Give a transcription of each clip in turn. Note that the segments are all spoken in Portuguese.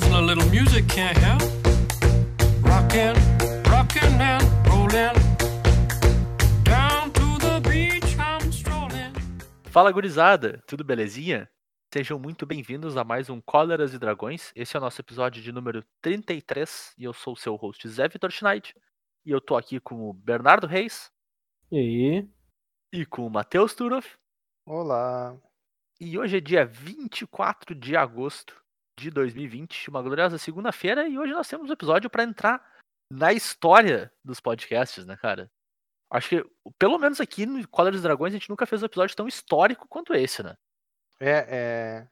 A little music can't help. Rockin', rockin' and rollin'. Down to the beach I'm strolling. Fala gurizada, tudo belezinha? Sejam muito bem-vindos a mais um Cóleras e Dragões. Esse é o nosso episódio de número 33 e eu sou o seu host Zé Vitor Schneid. E eu tô aqui com o Bernardo Reis E aí? e com o Matheus Turoff. Olá. E hoje é dia 24 de agosto de 2020, uma gloriosa segunda-feira, e hoje nós temos um episódio para entrar na história dos podcasts, né, cara? Acho que, pelo menos aqui no Cóleras e Dragões, a gente nunca fez um episódio tão histórico quanto esse, né? É, é,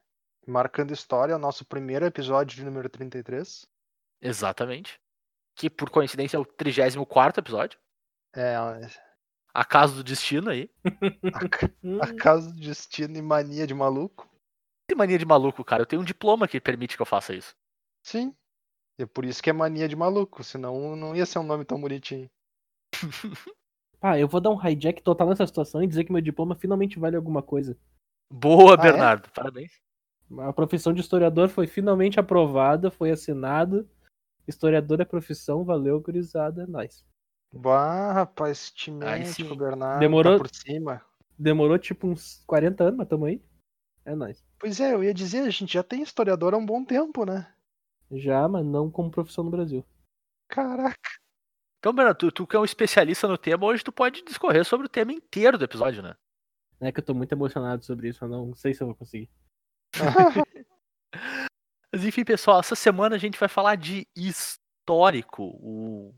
marcando história, é o nosso primeiro episódio de número 33. Exatamente. Que por coincidência é o 34 episódio. É, a, Acaso do destino aí. ca- a casa do destino e mania de maluco. Que mania de maluco, cara. Eu tenho um diploma que permite que eu faça isso. Sim. E é por isso que é mania de maluco, senão não ia ser um nome tão bonitinho. Ah, eu vou dar um hijack total nessa situação e dizer que meu diploma finalmente vale alguma coisa. Boa, Ah, é? Bernardo. Parabéns. A profissão de historiador foi finalmente aprovada, foi assinado. Historiador é profissão, valeu, gurizada, é nóis. Bah, rapaz, Aí timético, sim. Bernardo. Demorou? Tá por cima. Demorou tipo uns 40 anos, mas tamo aí. É nóis. Pois é, eu ia dizer, a gente já tem historiador há um bom tempo, né? Já, mas não como profissão no Brasil. Caraca. Então, Bernardo, tu, tu que é um especialista no tema, hoje tu pode discorrer sobre o tema inteiro do episódio, né? É que eu tô muito emocionado sobre isso, eu não sei se eu vou conseguir. Mas enfim, pessoal, essa semana a gente vai falar de histórico. O...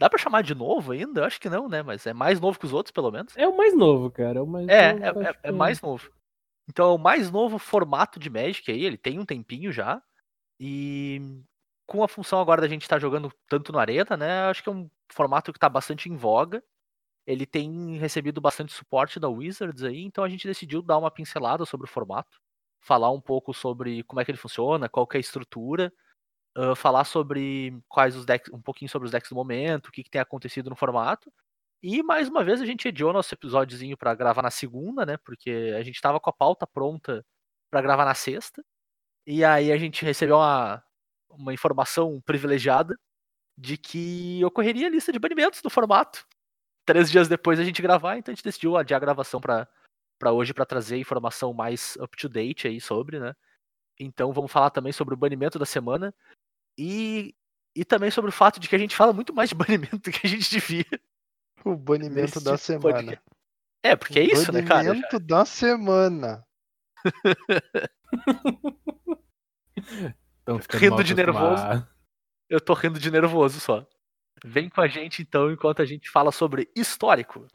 Dá pra chamar de novo ainda? Acho que não, né? Mas é mais novo que os outros, pelo menos. É o mais novo, cara. É o mais É, novo, é, é- é que- mais novo. Então é o mais novo formato de Magic aí, ele tem um tempinho já. E com a função agora da gente estar jogando tanto no Arena, né? Acho que é um formato que tá bastante em voga. Ele tem recebido bastante suporte da Wizards aí, então a gente decidiu dar uma pincelada sobre o formato, falar um pouco sobre como é que ele funciona, qual é a estrutura, ah, falar sobre quais os decks, um pouquinho sobre os decks do momento, o que, que tem acontecido no formato. E mais uma vez a gente adiou nosso episódiozinho pra gravar na segunda, né? Porque a gente tava com a pauta pronta pra gravar na sexta. E aí a gente recebeu uma, uma informação privilegiada de que ocorreria a lista de banimentos do formato. Três dias depois a gente gravar, então a gente decidiu adiar a gravação pra hoje pra trazer informação mais up to date aí sobre, né? Então vamos falar também sobre o banimento da semana e, e também sobre o fato de que a gente fala muito mais de banimento do que a gente devia. O banimento da semana. podcast. É, porque é isso, né, cara? Banimento da semana. Rindo de nervoso. acostumado. Eu tô rindo de nervoso só. Vem com a gente então enquanto a gente fala sobre histórico.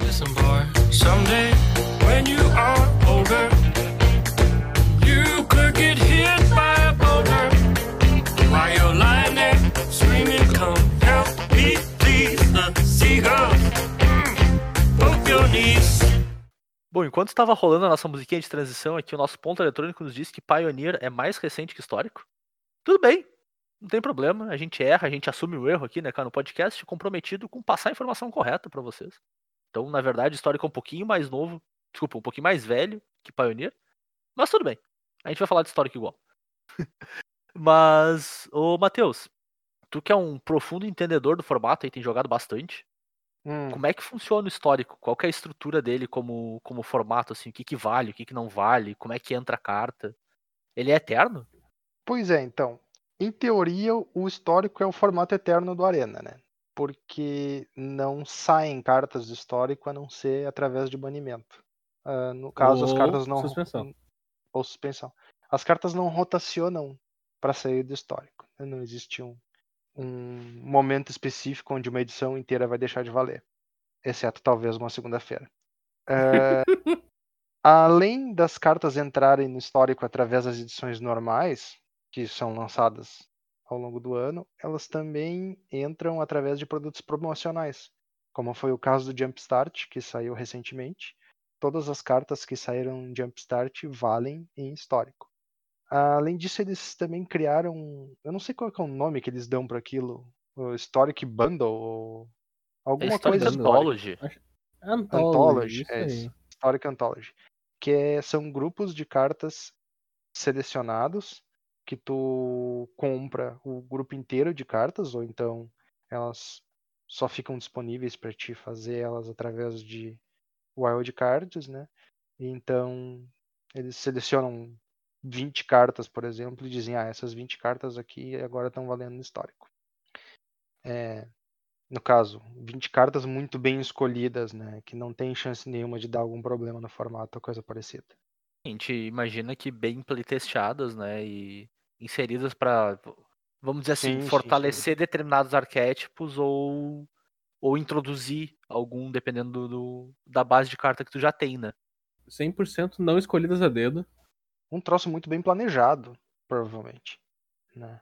Listen, boy, someday when you are older, Bom, enquanto estava rolando a nossa musiquinha de transição aqui, o nosso ponto eletrônico nos diz que Pioneer é mais recente que histórico. Tudo bem, não tem problema, a gente erra, a gente assume o erro aqui, né, cara, no podcast, comprometido com passar a informação correta para vocês. Então, na verdade, histórico é um pouquinho mais novo, desculpa, um pouquinho mais velho que Pioneer, mas tudo bem, a gente vai falar de histórico igual. mas, ô Matheus, tu que é um profundo entendedor do formato e tem jogado bastante, Hum. como é que funciona o histórico? Qual que é a estrutura dele como, como formato, assim? O que, que vale, o que, que não vale? Como é que entra a carta? Ele é eterno? Pois é, então. Em teoria, o histórico é o formato eterno do Arena, né? Porque não saem cartas do histórico a não ser através de banimento. Ah, no caso, as Ou cartas não. suspensão. Ou suspensão. As cartas não rotacionam para sair do histórico. Não existe um, um momento específico onde uma edição inteira vai deixar de valer. Exceto talvez uma segunda-feira. Ah, além das cartas entrarem no histórico através das edições normais, que são lançadas ao longo do ano, elas também entram através de produtos promocionais, como foi o caso do Jumpstart, que saiu recentemente. Todas as cartas que saíram em Jumpstart valem em histórico. Além disso, eles também criaram, eu não sei qual é o nome que eles dão para aquilo, o Historic Bundle, ou É alguma Historic coisa Anthology. Anthology, Anthology, isso é isso. Historic Anthology, que é- são grupos de cartas selecionados que tu compra o grupo inteiro de cartas, ou então elas só ficam disponíveis para ti fazer elas através de wildcards, né? E então eles selecionam 20 cartas, por exemplo, e dizem, ah, essas 20 cartas aqui agora estão valendo no histórico. É, no caso, 20 cartas muito bem escolhidas, né? Que não tem chance nenhuma de dar algum problema no formato ou coisa parecida. A gente imagina que bem playtestadas, né? E inseridas para, vamos dizer assim, Sim, sim, fortalecer determinados arquétipos ou, ou introduzir algum, dependendo do, do- da base de carta que tu já tem, né? 100% não escolhidas a dedo. Um troço muito bem planejado, provavelmente, né?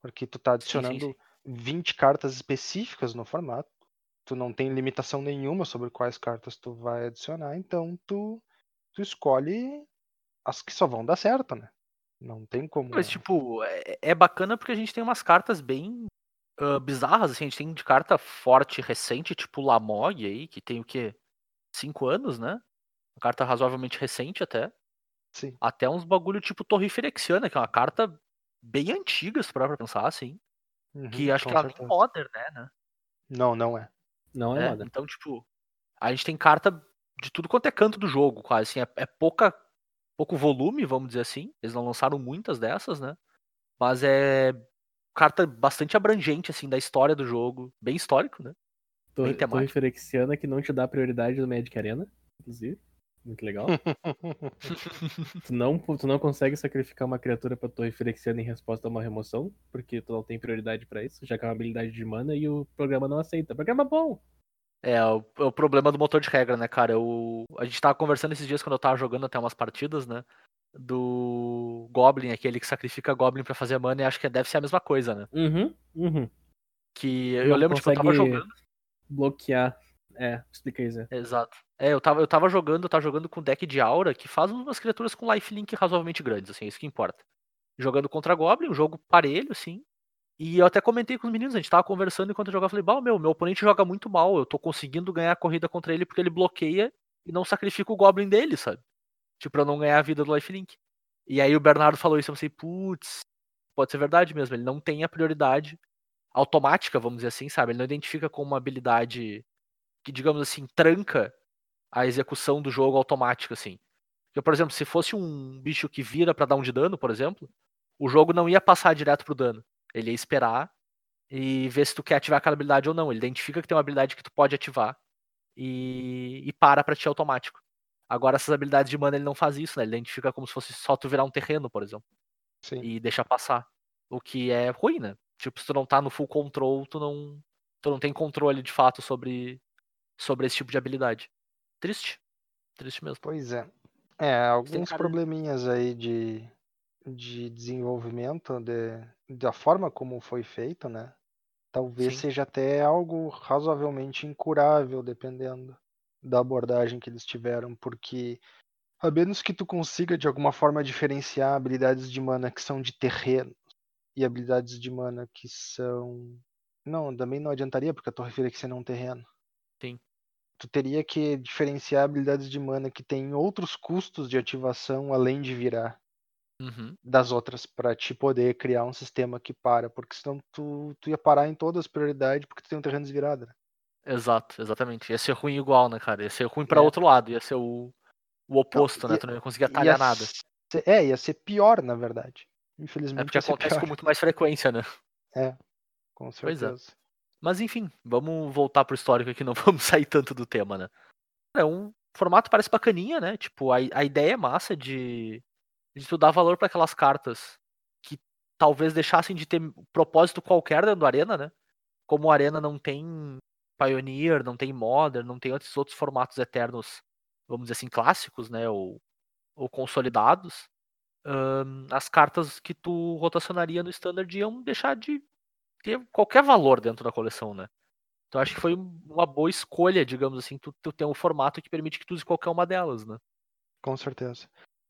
Porque tu tá Sim, sim, adicionando sim. 20 cartas específicas no formato. Tu não tem limitação nenhuma sobre quais cartas tu vai adicionar, então tu, tu escolhe as que só vão dar certo, né? Não tem como. Mas, tipo, é, é bacana porque a gente tem umas cartas bem ah, bizarras, assim. A gente tem de carta forte recente, tipo Lamog aí, que tem o quê? Cinco anos, né? Uma carta razoavelmente recente até. Sim. Até uns bagulho tipo Torre Firexiana, que é uma carta bem antiga, se parar pra pensar, assim. Uhum, Que acho que ela nem certeza. modern, né? né? Não, não é. Não é, É, moda. Então, tipo, a gente tem carta de tudo quanto é canto do jogo, quase. Assim, é, é pouca, pouco volume, vamos dizer assim. Eles não lançaram muitas dessas, né? Mas é carta bastante abrangente, assim, da história do jogo. Bem histórico, né? Torre, bem temático. Torre Ferexiana que não te dá prioridade no Magic Arena, inclusive. Muito legal. tu, não, tu não consegue sacrificar uma criatura pra Torre Ferexiana em resposta a uma remoção, porque tu não tem prioridade pra isso, já que é uma habilidade de mana e o programa não aceita. Programa bom! É, o, é o problema do motor de regra, né, cara? O, a gente tava conversando esses dias quando eu tava jogando até umas partidas, né? Do Goblin, aquele que sacrifica Goblin pra fazer mana, e acho que deve ser a mesma coisa, né? Uhum, uhum. Que eu Não lembro, tipo, eu tava jogando. Bloquear. É, explica aí. Exato. É, eu tava, eu tava jogando, eu tava jogando com deck de aura que faz umas criaturas com lifelink razoavelmente grandes, assim, é isso que importa. Jogando contra Goblin, um jogo parelho, assim. E eu até comentei com os meninos, a gente tava conversando enquanto eu jogava, eu falei, bah, meu, meu oponente joga muito mal, eu tô conseguindo ganhar a corrida contra ele porque ele bloqueia e não sacrifica o Goblin dele, sabe? Tipo, pra não ganhar a vida do lifelink. E aí o Bernardo falou isso, eu pensei, putz, pode ser verdade mesmo, ele não tem a prioridade automática, vamos dizer assim, sabe? Ele não identifica como uma habilidade que, digamos assim, tranca a execução do jogo automática, assim. Porque, por exemplo, se fosse um bicho que vira pra dar um de dano, por exemplo, o jogo não ia passar direto pro dano. Ele ia esperar e ver se tu quer ativar aquela habilidade ou não. Ele identifica que tem uma habilidade que tu pode ativar e, e para pra ti automático. Agora, essas habilidades de mana ele não faz isso, né? Ele identifica como se fosse só tu virar um terreno, por exemplo, Sim. e deixa passar. O que é ruim, né? Tipo, se tu não tá no full control, tu não, tu não tem controle de fato sobre, sobre esse tipo de habilidade. Triste. Triste mesmo. Pois é. É, alguns cara- probleminhas aí de, de desenvolvimento de, da forma como foi feito, né? Talvez Sim. seja até algo razoavelmente incurável, dependendo da abordagem que eles tiveram, porque a menos que tu consiga de alguma forma diferenciar habilidades de mana que são de terreno e habilidades de mana que são. Não, também não adiantaria, porque a torre Firexiana é um terreno. Tu teria que diferenciar habilidades de mana que têm outros custos de ativação além de virar Uhum. das outras para te poder criar um sistema que para, porque senão tu, tu ia parar em todas as prioridades porque tu tem um terreno desvirado. Né? Exato, exatamente. Ia ser ruim igual, né, cara? Ia ser ruim pra É. outro lado, ia ser o, o oposto, né? ia- Tu não ia conseguir atalhar Ia nada. ser- é, ia ser pior, na verdade. Infelizmente É porque acontece pior. com muito mais frequência, né? É, com é. certeza. Mas enfim, vamos voltar pro histórico aqui, não vamos sair tanto do tema, né? É um formato parece bacaninha, né? Tipo, a, a ideia é massa de, de tu dar valor para aquelas cartas que talvez deixassem de ter propósito qualquer dentro do Arena, né? Como o Arena não tem Pioneer, não tem Modern, não tem esses outros formatos eternos, vamos dizer assim, clássicos, né? Ou, ou consolidados. ahn, as cartas que tu rotacionaria no Standard iam deixar de ter qualquer valor dentro da coleção, né? Então acho que foi uma boa escolha, digamos assim, tu, tu ter um formato que permite que tu use qualquer uma delas, né? Com certeza.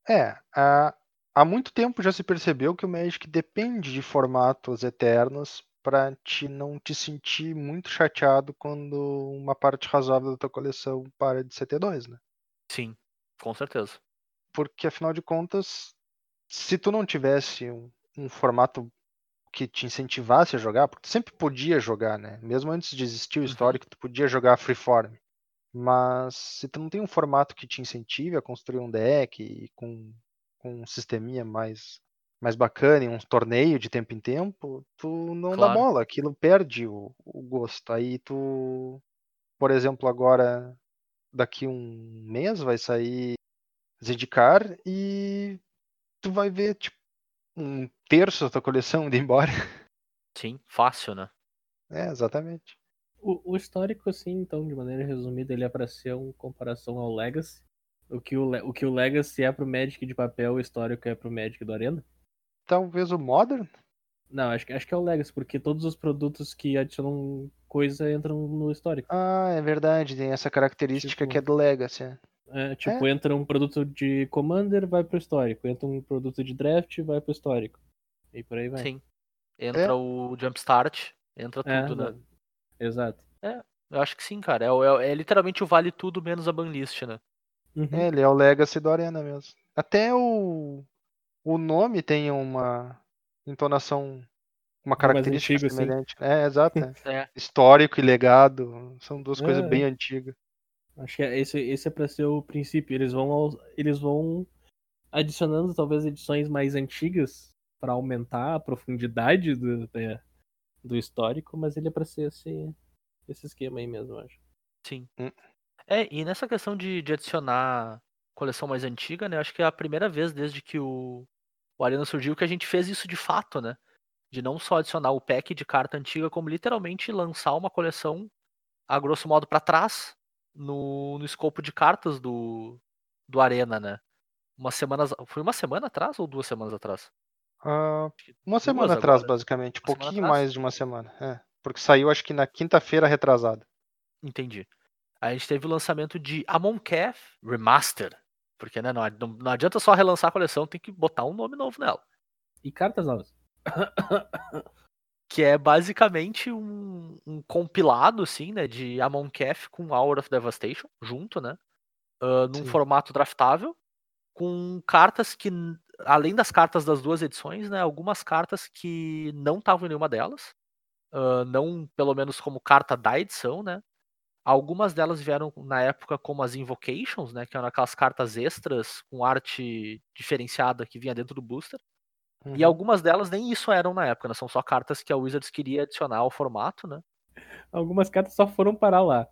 É, há, há muito tempo já se percebeu que o Magic depende de formatos eternos para te não te sentir muito chateado quando uma parte razoável da tua coleção para de CT2, né? Sim, com certeza. Porque afinal de contas, se tu não tivesse um, um formato que te incentivasse a jogar, porque tu sempre podia jogar, né? Mesmo antes de existir o Uhum. histórico, tu podia jogar freeform. Mas se tu não tem um formato que te incentive a construir um deck e com, com um sisteminha mais, mais bacana e um torneio de tempo em tempo, tu não dá Claro. bola, aquilo perde o, o gosto. Aí tu, por exemplo, agora daqui um mês vai sair Zendikar e tu vai ver tipo um terço da tua coleção indo embora. Sim, fácil, né? É, exatamente. O, o histórico, assim, então, de maneira resumida, ele é pra ser uma comparação ao Legacy. O que o, o que o Legacy é pro Magic de papel, o histórico é pro Magic do Arena. Talvez o Modern? Não, acho que, acho que é o Legacy, porque todos os produtos que adicionam coisa entram no histórico. Ah, é verdade, tem essa característica Tipo- que é do Legacy. É. É, tipo, entra um produto de Commander, vai pro histórico. Entra um produto de draft, vai pro histórico. E por aí vai. Sim. Entra o Jumpstart, entra É, tudo, né? não. Exato. Eu acho que sim, cara. É, é, é literalmente o vale tudo menos a banlist, né? Uhum. É, ele é o Legacy do Arena mesmo. Até o, o nome tem uma entonação, uma característica antigo, assim. semelhante. É, exato. é. É. Histórico e legado são duas coisas É. bem antigas. Acho que é- esse, esse é pra ser o princípio. Eles vão, aos- eles vão adicionando talvez edições mais antigas pra aumentar a profundidade do, do histórico, mas ele é pra ser esse, esse esquema aí mesmo, acho. Sim. Hum. É, e nessa questão de, de adicionar coleção mais antiga, né? Acho que é a primeira vez desde que o, o Arena surgiu que a gente fez isso de fato, né? De não só adicionar o pack de carta antiga, como literalmente lançar uma coleção, a grosso modo, pra trás, no, no escopo de cartas do, do Arena, né? Uma semana, foi uma semana atrás ou duas semanas atrás? Que uma duas semana atrás, agora. basicamente. Semana pouquinho atrás? mais de uma semana. É. Porque saiu acho que na quinta-feira retrasada. Entendi. Aí a gente teve o lançamento de Amonkhet Remaster. Porque né, não, não, não adianta só relançar a coleção, tem que botar um nome novo nela. E cartas novas. Que é basicamente um, um compilado, assim, né? De Amonkhet com Hour of Devastation, junto, né? ah, num Sim. formato draftável, com cartas que, além das cartas das duas edições, né? Algumas cartas que não estavam em nenhuma delas. ah, não, pelo menos, como carta da edição, né? Algumas delas vieram na época como as Invocations, né? Que eram aquelas cartas extras com arte diferenciada que vinha dentro do booster. E Uhum. algumas delas nem isso eram na época, né? São só cartas que a Wizards queria adicionar ao formato, né? Algumas cartas só foram parar lá.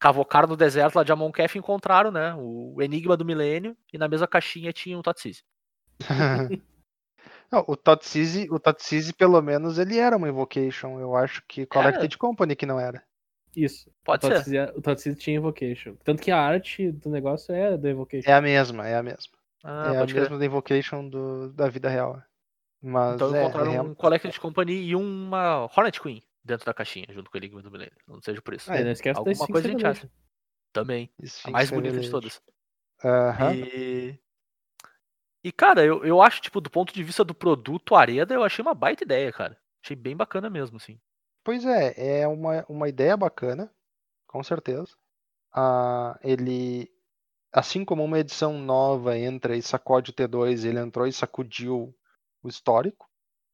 Cavocaram no deserto lá de Amonkhet e encontraram, né? O Enigma do Milênio e na mesma caixinha tinha o Tatsisi. Não, o Totsisi, o Totsisi, pelo menos, ele era uma Invocation. Eu acho que Collected Company que não era. Isso. Pode o ser. Totsisi- O Totsisi tinha Invocation. Tanto que a arte do negócio é da Invocation. É a mesma, é a mesma. Ah, é a mesma da Invocation do, da vida real. Mas Então é, encontraram é um Collected Company e uma Hornet Queen dentro da caixinha, junto com o Enigma do Milênio. Não seja por isso. Ah, não esquece Alguma coisa a gente acha. Também. A mais bonita de todas. Aham. E... e, cara, eu, eu acho, tipo, do ponto de vista do produto Areda, eu achei uma baita ideia, cara. Achei bem bacana mesmo, assim. Pois é, é uma, uma ideia bacana, com certeza. Ah, ele, assim como uma edição nova entra e sacode o T2, ele entrou e sacudiu o histórico,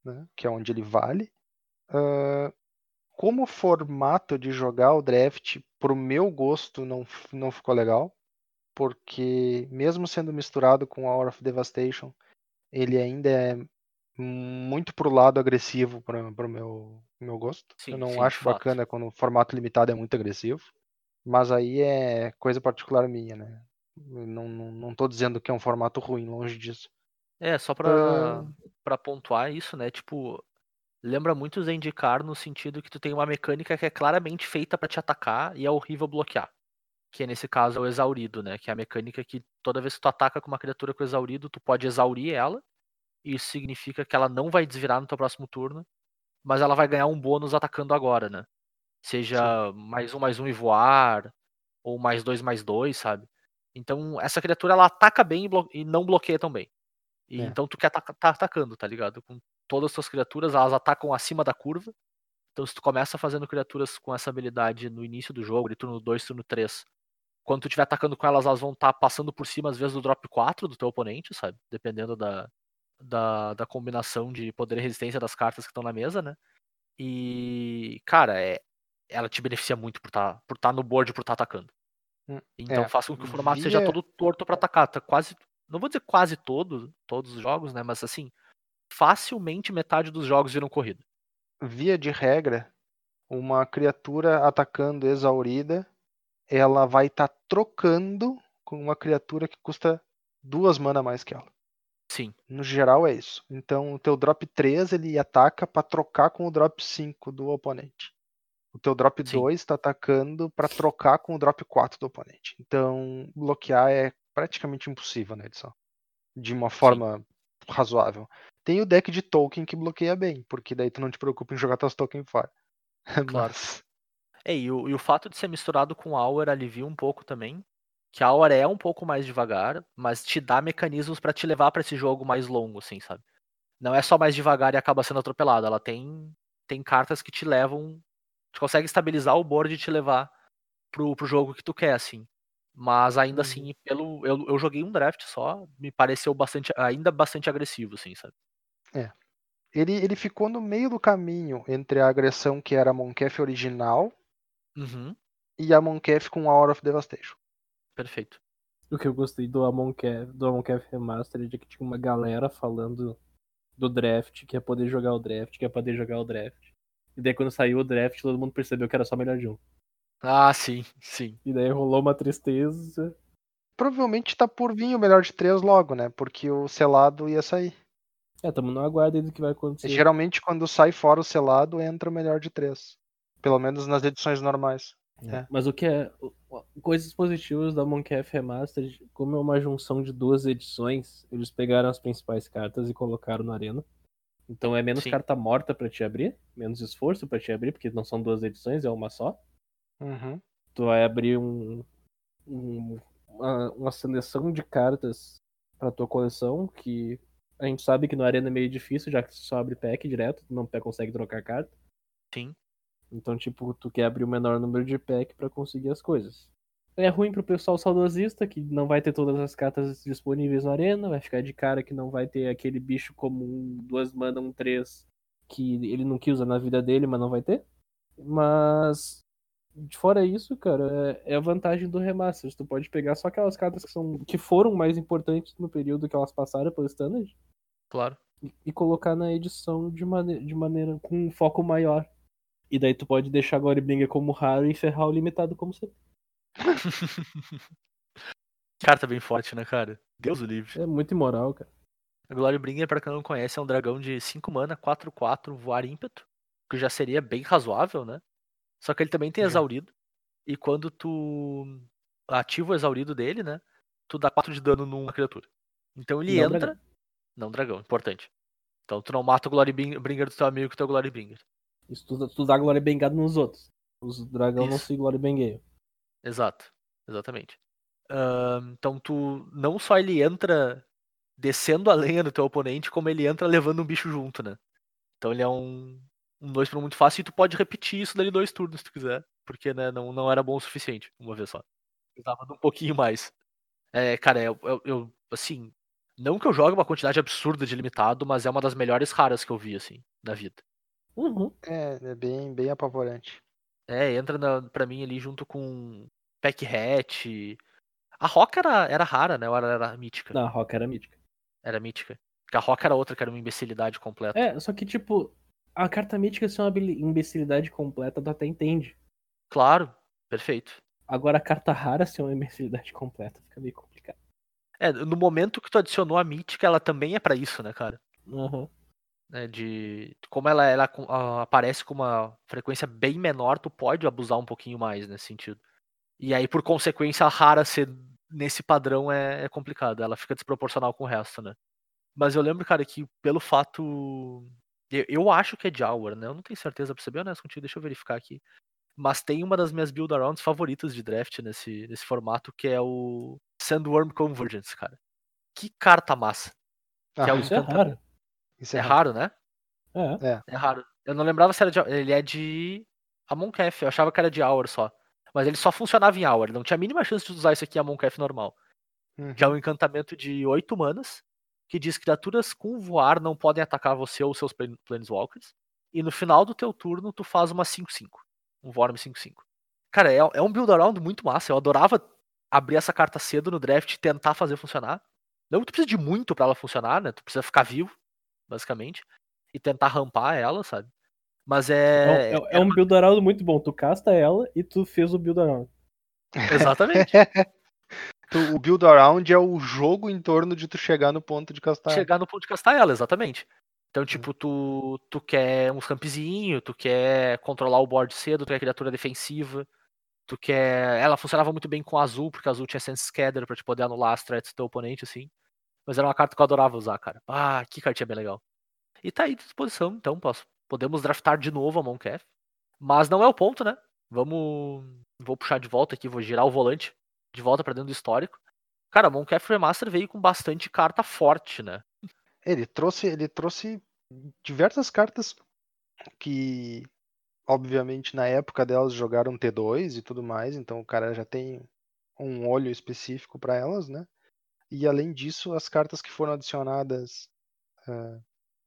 né, que é onde ele vale. Ah, como formato de jogar o draft, pro meu gosto, não, não ficou legal, porque mesmo sendo misturado com Hour of Devastation, ele ainda é muito pro lado agressivo para pro meu, meu gosto. Sim, Eu não sim, acho fato. bacana quando o formato limitado é muito agressivo, mas aí é coisa particular minha, né? Não, não, não tô dizendo que é um formato ruim, longe disso. É, só pra, pra pontuar isso, né? Tipo, lembra muito o Zendikar no sentido que tu tem uma mecânica que é claramente feita pra te atacar e é horrível bloquear. Que nesse caso é o exaurido, né? Que é a mecânica que toda vez que tu ataca com uma criatura com exaurido, tu pode exaurir ela. E isso significa que ela não vai desvirar no teu próximo turno, mas ela vai ganhar um bônus atacando agora, né? Seja mais um, mais um e voar, ou mais dois, mais dois, sabe? Então, essa criatura ela ataca bem e, blo- e não bloqueia tão bem. E É. então tu quer tá, tá atacando, tá ligado? Com todas as tuas criaturas, elas atacam acima da curva. Então, se tu começa fazendo criaturas com essa habilidade no início do jogo, de turno 2, turno 3, quando tu estiver atacando com elas, elas vão estar passando por cima, às vezes, do drop 4 do teu oponente, sabe? Dependendo da, da, da combinação de poder e resistência das cartas que estão na mesa, né? E, cara, é, ela te beneficia muito por estar por tá no board por estar tá atacando. Hum, Então é, faz com que o formato seja via- todo torto pra atacar. Tá quase. Não vou dizer quase todo, todos os jogos, né? Mas assim, facilmente metade dos jogos viram corrida. Via de regra, uma criatura atacando exaurida, ela vai estar trocando com uma criatura que custa duas mana a mais que ela. Sim, No geral é isso. Então o teu drop 3 ele ataca para trocar com o drop 5 do oponente. O teu drop Sim. 2 está atacando para trocar com o drop 4 do oponente. Então bloquear é praticamente impossível na edição. De uma forma razoável. Tem o deck de token que bloqueia bem, porque daí tu não te preocupa em jogar teus tokens fora. Claro. Mas, É, e o, e o fato de ser misturado com Hour alivia um pouco também. Que a Hour é um pouco mais devagar, mas te dá mecanismos pra te levar pra esse jogo mais longo, assim, sabe? Não é só mais devagar e acaba sendo atropelado. Ela tem, tem cartas que te levam. Tu consegue estabilizar o board e te levar pro, pro jogo que tu quer, assim. Mas ainda Uhum. assim, pelo. Eu, eu joguei um draft só, me pareceu bastante, ainda bastante agressivo, assim, sabe? ele, ele ficou no meio do caminho entre a agressão que era a Monkef original Uhum, e a Monkef com Hour of Devastation. perfeito. O que eu gostei do Amonkef, do Amonkef Remastered é que tinha uma galera falando do draft, que ia poder jogar o draft, que ia poder jogar o draft. E daí quando saiu o draft, todo mundo percebeu que era só melhor de um. Ah, sim, sim. E daí rolou uma tristeza. Provavelmente tá por vir o melhor de três logo, né? Porque o selado ia sair. É, tamo no aguardo aí do que vai acontecer. Geralmente, quando sai fora o selado, entra o melhor de três. Pelo menos nas edições normais. É. Mas o que é. Coisas positivas da Monkef Remastered, como é uma junção de duas edições, eles pegaram as principais cartas e colocaram na arena. Então é menos Sim. carta morta pra te abrir, menos esforço pra te abrir, porque não são duas edições, é uma só. Uhum. Tu vai abrir um, um- uma, uma seleção de cartas pra tua coleção, que a gente sabe que no Arena é meio difícil, já que tu só abre pack direto, tu não consegue trocar carta. Sim. Então, tipo, tu quer abrir o menor número de pack pra conseguir as coisas. É ruim pro pessoal saudosista, que não vai ter todas as cartas disponíveis na arena, vai ficar de cara que não vai ter aquele bicho comum, duas mana, um três, que ele não quis usar na vida dele, mas não vai ter. Mas, de fora isso, cara, é, é a vantagem do remaster. Tu pode pegar só aquelas cartas que, são, que foram mais importantes no período que elas passaram pelo standard Claro. e- e colocar na edição de, mane de maneira com um foco maior. E daí tu pode deixar Glorybringer como raro e ferrar o limitado como sempre. Carta bem forte, né, cara? Deus o livre. É muito imoral, cara. A Glorybringer, pra quem não conhece, é um dragão de 5 mana, 4-4, voar ímpeto. Que já seria bem razoável, né? Só que ele também tem exaurido. E quando tu ativa o exaurido dele, né? Tu dá 4 de dano numa criatura. Então ele Não entra. dragão. Não, dragão, importante. Então tu não mata o Glorybringer do teu amigo com o teu Glorybringer. Isso tu, tu dá Glorybengado nos outros. Os dragão não Isso. se Glorybengeiam. Exato, exatamente. Ahn, então tu não só ele entra descendo a lenha do teu oponente, como ele entra levando um bicho junto, né? Então ele é um, um dois por um muito fácil e tu pode repetir isso dali dois turnos se tu quiser, porque né, não, não era bom o suficiente uma vez só. Precisava de um pouquinho mais. É, cara, eu, eu, eu, assim, não que eu jogue uma quantidade absurda de limitado, mas é uma das melhores raras que eu vi assim na vida. Uhum. É, é bem, bem apavorante. É, entra na, pra mim ali junto com Pack Hat. A Rock era, era rara, né? Ou era, era mítica? Na Rock era mítica. Era mítica. Porque a Rock era outra que era uma imbecilidade completa. É, só que tipo, a carta mítica ser uma habili- imbecilidade completa, tu até entende. Claro, perfeito. Agora a carta rara ser uma imbecilidade completa fica meio complicado. É, no momento que tu adicionou a mítica, ela também é pra isso, né, cara? Uhum. Né, de como ela, ela ah, aparece com uma frequência bem menor, tu pode abusar um pouquinho mais nesse sentido. E aí, por consequência, a rara ser nesse padrão é, é complicado. Ela fica desproporcional com o resto, né? Mas eu lembro, cara, que pelo fato. Eu, eu acho que é de Hour, né? Eu não tenho certeza, pra ser bem honesto contigo, deixa eu verificar aqui. Mas tem uma das minhas build arounds favoritas de draft nesse, nesse formato, que é o Sandworm Convergence, cara. Que carta massa. Que é Ah, o Isso é raro. isso É é raro. raro, né? É. É raro. Eu não lembrava se era de. Ele é de Amonkef. Eu achava que era de Hour só. Mas ele só funcionava em Hour. Não tinha a mínima chance de usar isso aqui em Amonkef normal. Que é Uhum. um encantamento de 8 manas. Que diz que criaturas com voar não podem atacar você ou seus plan- Planeswalkers. E no final do teu turno, tu faz uma 5-5. Um Vorm 5-5. Cara, é, é um build around muito massa. Eu adorava abrir essa carta cedo no draft e tentar fazer funcionar. Não que tu precisa de muito pra ela funcionar, né? Tu precisa ficar vivo, basicamente. E tentar rampar ela, sabe? Mas É, é. um- é, é um build around muito bom. Tu casta ela e tu fez o build around. Exatamente. Tu- o build around é o jogo em torno de tu chegar no ponto de castar. chegar no ponto de castar ela, exatamente. Então, tipo, tu, tu quer uns campzinho, tu quer controlar o board cedo, tu quer criatura defensiva, tu quer. Ela funcionava muito bem com azul, porque azul tinha Sense Scatter pra te poder anular as threats do teu oponente, assim. Mas era uma carta que eu adorava usar, cara. Ah, que cartinha bem legal. E tá aí à disposição, então, posso, podemos draftar de novo a Moncaf. Mas não é o ponto, né? Vamos. Vou puxar de volta aqui, vou girar o volante de volta pra dentro do histórico. Cara, a Moncaf Remaster veio com bastante carta forte, né? Ele trouxe, ele trouxe diversas cartas que, obviamente, na época delas jogaram T2 e tudo mais, então o cara já tem um olho específico para elas, né? E além disso, as cartas que foram adicionadas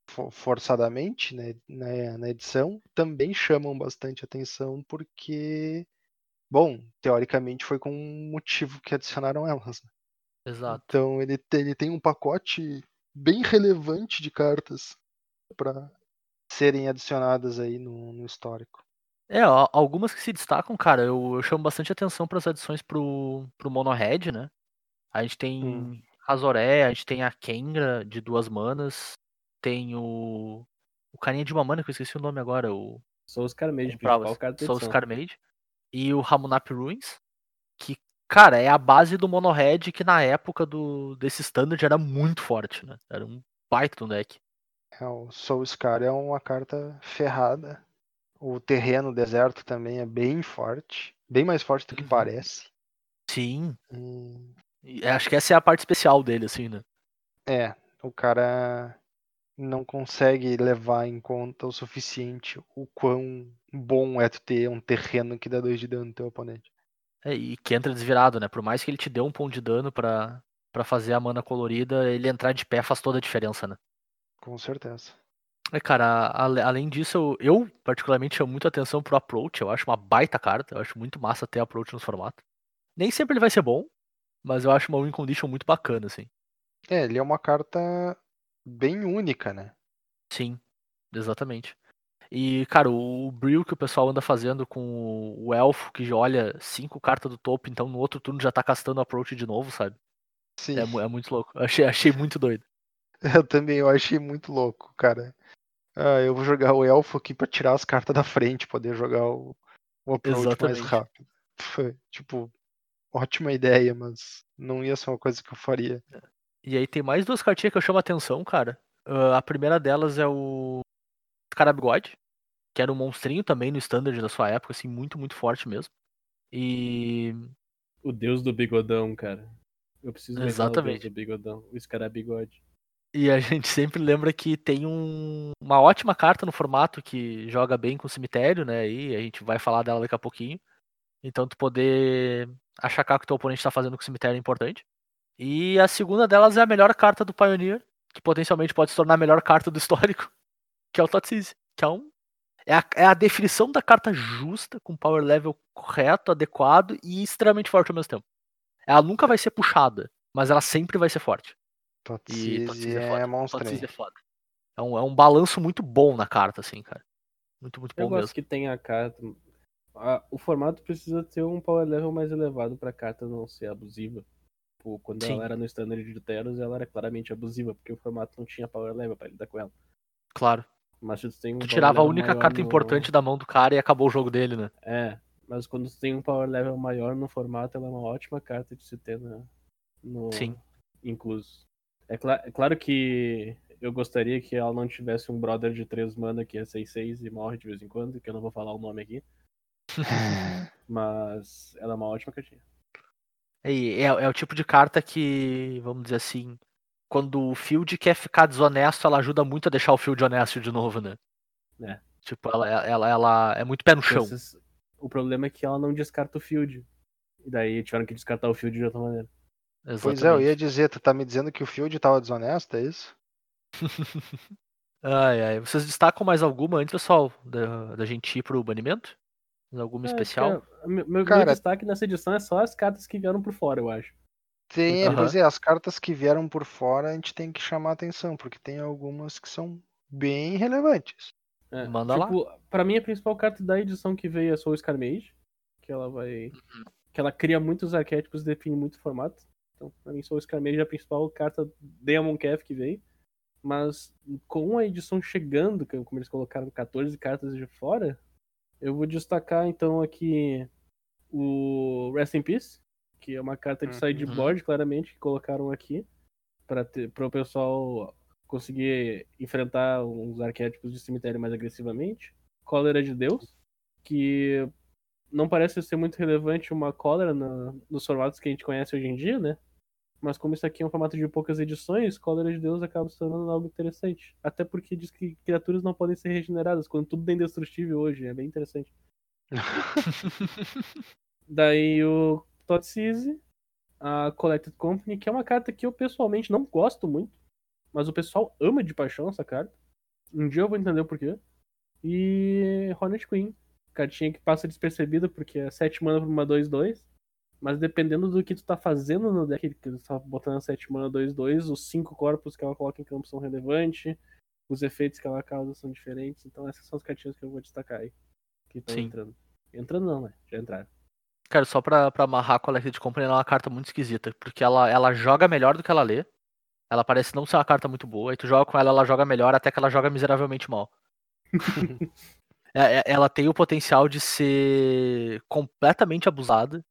fo- forçadamente né, na, na edição também chamam bastante atenção porque, bom, teoricamente foi com um motivo que adicionaram elas. né? Exato. Então ele tem, ele tem um pacote bem relevante de cartas para serem adicionadas aí no, no histórico. É, ó, algumas que se destacam, cara, eu, eu chamo bastante atenção para as adições pro, pro Mono Red, né? A gente tem Hum. Razoré, a gente tem a Kengra de duas manas, tem o. O carinha de uma mana, que eu esqueci o nome agora, o Sou os Carmage, principal carta da Soul edição. E o Ramunap Ruins, que, cara, é a base do Mono Red, que na época do, desse standard era muito forte, né? Era um baita do deck. É, o Soul Scar é uma carta ferrada. O terreno deserto também é bem forte. Bem mais forte do que Uhum. parece. Sim. E acho que essa é a parte especial dele, assim, né? é, o cara não consegue levar em conta o suficiente o quão bom é tu ter um terreno que dá dois de dano no teu oponente. É, e que entra desvirado, né? Por mais que ele te dê um ponto de dano pra, pra fazer a mana colorida, ele entrar de pé faz toda a diferença, né? Com certeza. É, cara, ale- além disso, eu, eu particularmente chamo muito atenção pro approach. Eu acho uma baita carta. Eu acho muito massa ter approach nos formatos. Nem sempre ele vai ser bom, mas eu acho uma win condition muito bacana, assim. É, ele é uma carta bem única, né? Sim, exatamente. E, cara, o Brill que o pessoal anda fazendo com o Elfo, que olha cinco cartas do topo, então no outro turno já tá castando approach de novo, sabe? Sim. É, é muito louco. Achei, achei muito doido. Eu também, eu achei muito louco, cara. Ah, eu vou jogar o elfo aqui pra tirar as cartas da frente, poder jogar o, o approach mais Exatamente. rápido. Foi, tipo, ótima ideia, mas não ia ser uma coisa que eu faria. E aí tem mais duas cartinhas que eu chamo a atenção, cara. Ah, a primeira delas é o Carabigode, que era um monstrinho também no standard da sua época, assim, muito, muito forte mesmo. E O deus do bigodão, cara. Eu preciso é o deus Exatamente. do bigodão. O Scarabigode. E a gente sempre lembra que tem um- uma ótima carta no formato que joga bem com o cemitério, né? E a gente vai falar dela daqui a pouquinho. Então tu poder achacar o que teu oponente tá fazendo com o cemitério é importante. E a segunda delas é a melhor carta do Pioneer, que potencialmente pode se tornar a melhor carta do histórico, que é o Totsize, que é um é a, é a definição da carta justa, com power level correto, adequado e extremamente forte ao mesmo tempo. Ela nunca vai ser puxada, mas ela sempre vai ser forte. Totsize Totsize é, foda. monstro. Totsize é foda. É um, é um balanço muito bom na carta, assim, cara. Muito, muito Eu bom gosto mesmo. que tem a carta. a- o formato precisa ter um power level mais elevado pra carta não ser abusiva. Tipo, quando Sim. ela era no standard de Teros, ela era claramente abusiva, porque o formato não tinha power level pra lidar com ela. Claro. Mas se tu tem um Tu tirava a única carta no- importante da mão do cara e acabou o jogo dele, né? É, mas quando tu tem um power level maior no formato, ela é uma ótima carta de se ter na, no Sim. incluso. É, cla- é claro que eu gostaria que ela não tivesse um brother de 3 mana que é 6-6 e morre de vez em quando, que eu não vou falar o nome aqui. Mas ela é uma ótima cartinha. E é, é o tipo de carta que, vamos dizer assim, quando o field quer ficar desonesto, ela ajuda muito a deixar o field honesto de novo, né? É. Tipo, ela, ela, ela é muito pé no chão. Esses- O problema é que ela não descarta o field. E daí tiveram que descartar o field de outra maneira. Pois é, eu ia Exatamente. dizer, tu tá me dizendo que o Field tava desonesto, é isso? Ai, ai. Vocês destacam mais alguma antes, pessoal, da, da gente ir pro banimento? Alguma É, especial? é- meu, meu Cara- destaque nessa edição é só as cartas que vieram por fora, eu acho. Tem, Aham. pois é, as cartas que vieram por fora a gente tem que chamar atenção, porque tem algumas que são bem relevantes. É, Manda lá. tipo, Pra mim, a principal carta da edição que veio é Soul Scarmage, que ela vai. Uhum. que ela cria muitos arquétipos e define muito formato. Então, pra mim, Soul Scarmage é a principal carta Demon Cav que veio. Mas com a edição chegando, que- como eles colocaram 14 cartas de fora, eu vou destacar então aqui o Rest in Peace, que é uma carta de Uhum. sideboard, claramente, que colocaram aqui para o pessoal conseguir enfrentar uns arquétipos de cemitério mais agressivamente. Cólera de Deus, que não parece ser muito relevante uma cólera na- nos formatos que a gente conhece hoje em dia, né? Mas como isso aqui é um formato de poucas edições, Cólera de Deus acaba se tornando algo interessante. Até porque diz que criaturas não podem ser regeneradas, quando tudo é indestrutível hoje. É bem interessante. Daí o Totsize, a Collected Company, que é uma carta que eu pessoalmente não gosto muito, mas o pessoal ama de paixão essa carta. Um dia eu vou entender o porquê. E Hornet Queen, cartinha que passa despercebida porque é 7 mana por uma 2-2. Mas dependendo do que tu tá fazendo no deck, que tu tá botando 7 mana 2-2, os 5 corpos que ela coloca em campo são relevantes, os efeitos que ela causa são diferentes. Então essas são as cartinhas que eu vou destacar aí. Que estão entrando. Entrando não, né? Já entraram. Cara, só pra, pra amarrar a Collected Company, ela é uma carta muito esquisita. Porque ela, ela joga melhor do que ela lê. Ela parece não ser uma carta muito boa. Aí tu joga com ela, ela joga melhor, até que ela joga miseravelmente mal. É- é- ela tem o potencial de ser completamente abusada.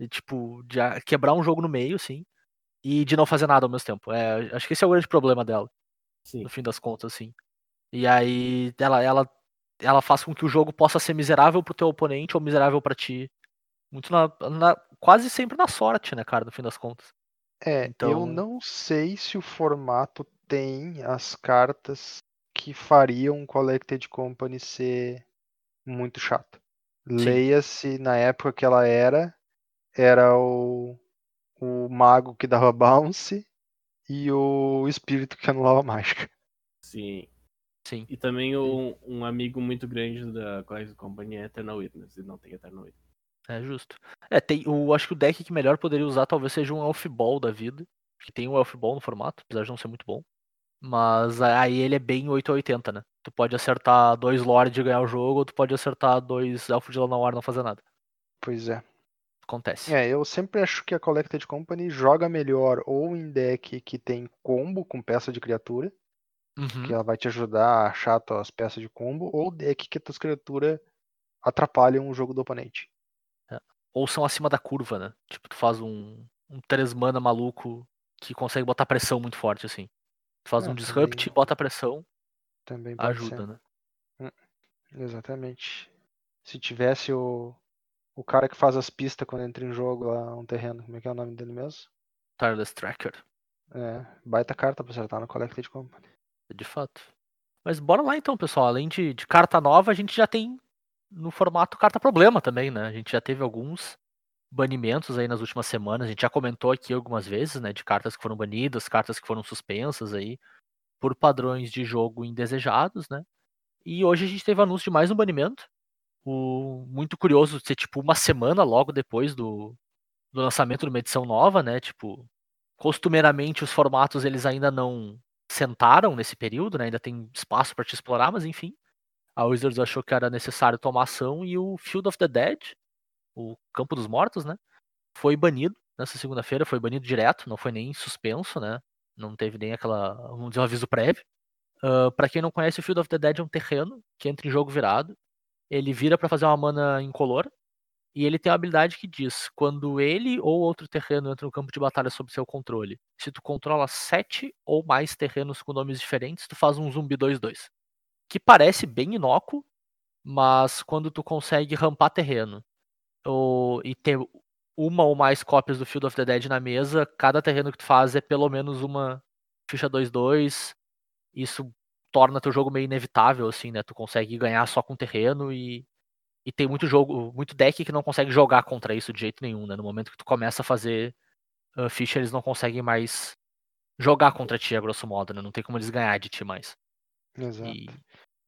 E, tipo, de quebrar um jogo no meio, assim. E de não fazer nada ao mesmo tempo. É, acho que esse é o grande problema dela, Sim. no fim das contas, assim. E aí ela, ela, ela faz com que o jogo possa ser miserável pro teu oponente ou miserável pra ti. Muito na, na- quase sempre na sorte, né, cara, no fim das contas. É, eu Então- não sei se o formato tem as cartas que fariam o Collected Company ser muito chato. Leia-se na época que ela era, era o, o mago que dava bounce e o espírito que anulava mágica. Sim. Sim. E também um, um amigo muito grande da Collected Company é Eternal Witness, e não tem Eternal Witness. É justo. É, tem, o, acho que o deck que melhor poderia usar talvez seja um Elf Ball da vida. Que tem um Elf Ball no formato, apesar de não ser muito bom. Mas aí ele é bem 880, né? Tu pode acertar dois Lord e ganhar o jogo, ou tu pode acertar dois Elfo de Llanowar e não fazer nada. Pois é. Acontece. É, eu sempre acho que a Collected Company joga melhor ou em deck que tem combo com peça de criatura, Uhum. que ela vai te ajudar a achar tuas peças de combo, ou deck que tuas criaturas atrapalham o jogo do oponente. Ou são acima da curva, né? Tipo, tu faz um, um 3 mana maluco que consegue botar pressão muito forte, assim. Tu faz É, um disrupt, também- bota pressão, Também ajuda, ser. né? Exatamente. Se tivesse o, o cara que faz as pistas quando entra em jogo lá, um terreno, como é que é o nome dele mesmo? Tireless Tracker, É, baita carta pra acertar no Collected Company. de fato. Mas bora lá então, pessoal. Além de, de carta nova, a gente já tem no formato carta problema também, né? A gente já teve alguns banimentos aí nas últimas semanas. A gente já comentou aqui algumas vezes, né? De cartas que foram banidas, cartas que foram suspensas aí por padrões de jogo indesejados, né? E hoje a gente teve anúncio de mais um banimento. O muito curioso ser tipo uma semana logo depois do, do lançamento de uma edição nova, né? Tipo, costumeiramente os formatos eles ainda não sentaram nesse período, né? Ainda tem espaço para te explorar, mas enfim. A Wizards achou que era necessário tomar ação e o Field of the Dead, o Campo dos Mortos, né? Foi banido nessa segunda-feira, foi banido direto, não foi nem suspenso, né? Não teve nem aquela, vamos dizer, um aviso prévio. Uh, para quem não conhece, o Field of the Dead é um terreno que entra em jogo virado. Ele vira para fazer uma mana incolor. E ele tem uma habilidade que diz: quando ele ou outro terreno entra no campo de batalha sob seu controle, se tu controla sete ou mais terrenos com nomes diferentes, tu faz um zumbi 2-2. Que parece bem inócuo, mas quando tu consegue rampar terreno ou, e ter uma ou mais cópias do Field of the Dead na mesa, cada terreno que tu faz é pelo menos uma ficha 2-2. Isso torna teu jogo meio inevitável, assim, né? Tu consegue ganhar só com terreno e, e tem muito jogo, muito deck que não consegue jogar contra isso de jeito nenhum, né? No momento que tu começa a fazer uh, ficha, eles não conseguem mais jogar contra ti, a grosso modo, né? Não tem como eles ganhar de ti mais. Exato. E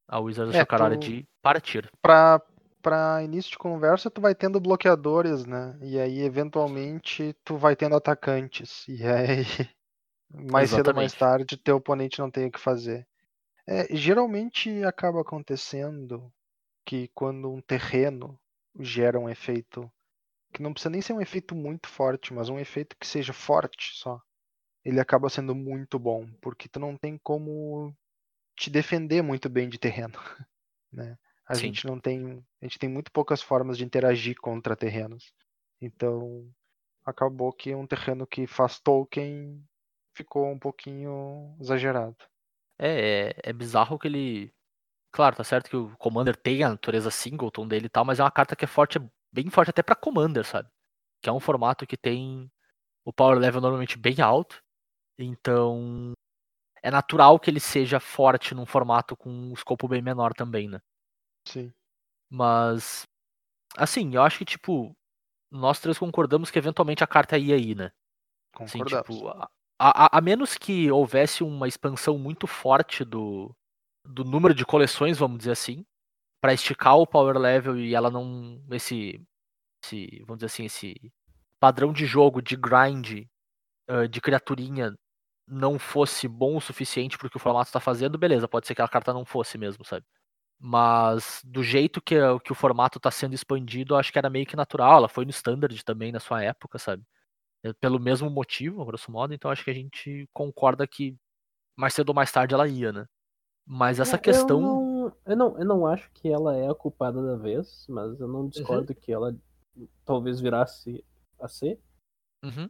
a Wizards É, achou que era hora tu- de partir. Pra, pra início de conversa, tu vai tendo bloqueadores, né? E aí, eventualmente, tu vai tendo atacantes. E aí, mais cedo ou mais Exatamente. tarde, teu oponente não tem o que fazer. É, geralmente acaba acontecendo que quando um terreno gera um efeito, que não precisa nem ser um efeito muito forte, mas um efeito que seja forte só, ele acaba sendo muito bom, porque tu não tem como te defender muito bem de terreno, né? A Sim. gente não tem, a gente tem muito poucas formas de interagir contra terrenos. Então, acabou que um terreno que faz token ficou um pouquinho exagerado. É, é, é bizarro que ele. Claro, tá certo que o Commander tem a natureza singleton dele e tal, mas é uma carta que é forte, bem forte até pra Commander, sabe? Que é um formato que tem o power level normalmente bem alto. Então. É natural que ele seja forte num formato com um escopo bem menor também, né? Sim. Mas. Assim, eu acho que, tipo. Nós três concordamos que eventualmente a carta ia aí, né? Assim, Concordamos. tipo, a, a, a menos que houvesse uma expansão muito forte do, do número de coleções, vamos dizer assim, pra esticar o power level e ela não. Esse. esse vamos dizer assim, esse padrão de jogo, de grind, ah, de criaturinha não fosse bom o suficiente que o formato tá fazendo, beleza, pode ser que a carta não fosse mesmo, sabe? Mas do jeito que, que o formato tá sendo expandido, acho que era meio que natural. Ela foi no standard também na sua época, sabe? É Pelo mesmo motivo, grosso modo, então acho que a gente concorda que mais cedo ou mais tarde ela ia, né? Mas essa É, questão. Eu não, eu, não, eu não acho que ela é a culpada da vez, mas eu não discordo que ela talvez virasse a ser. Uhum.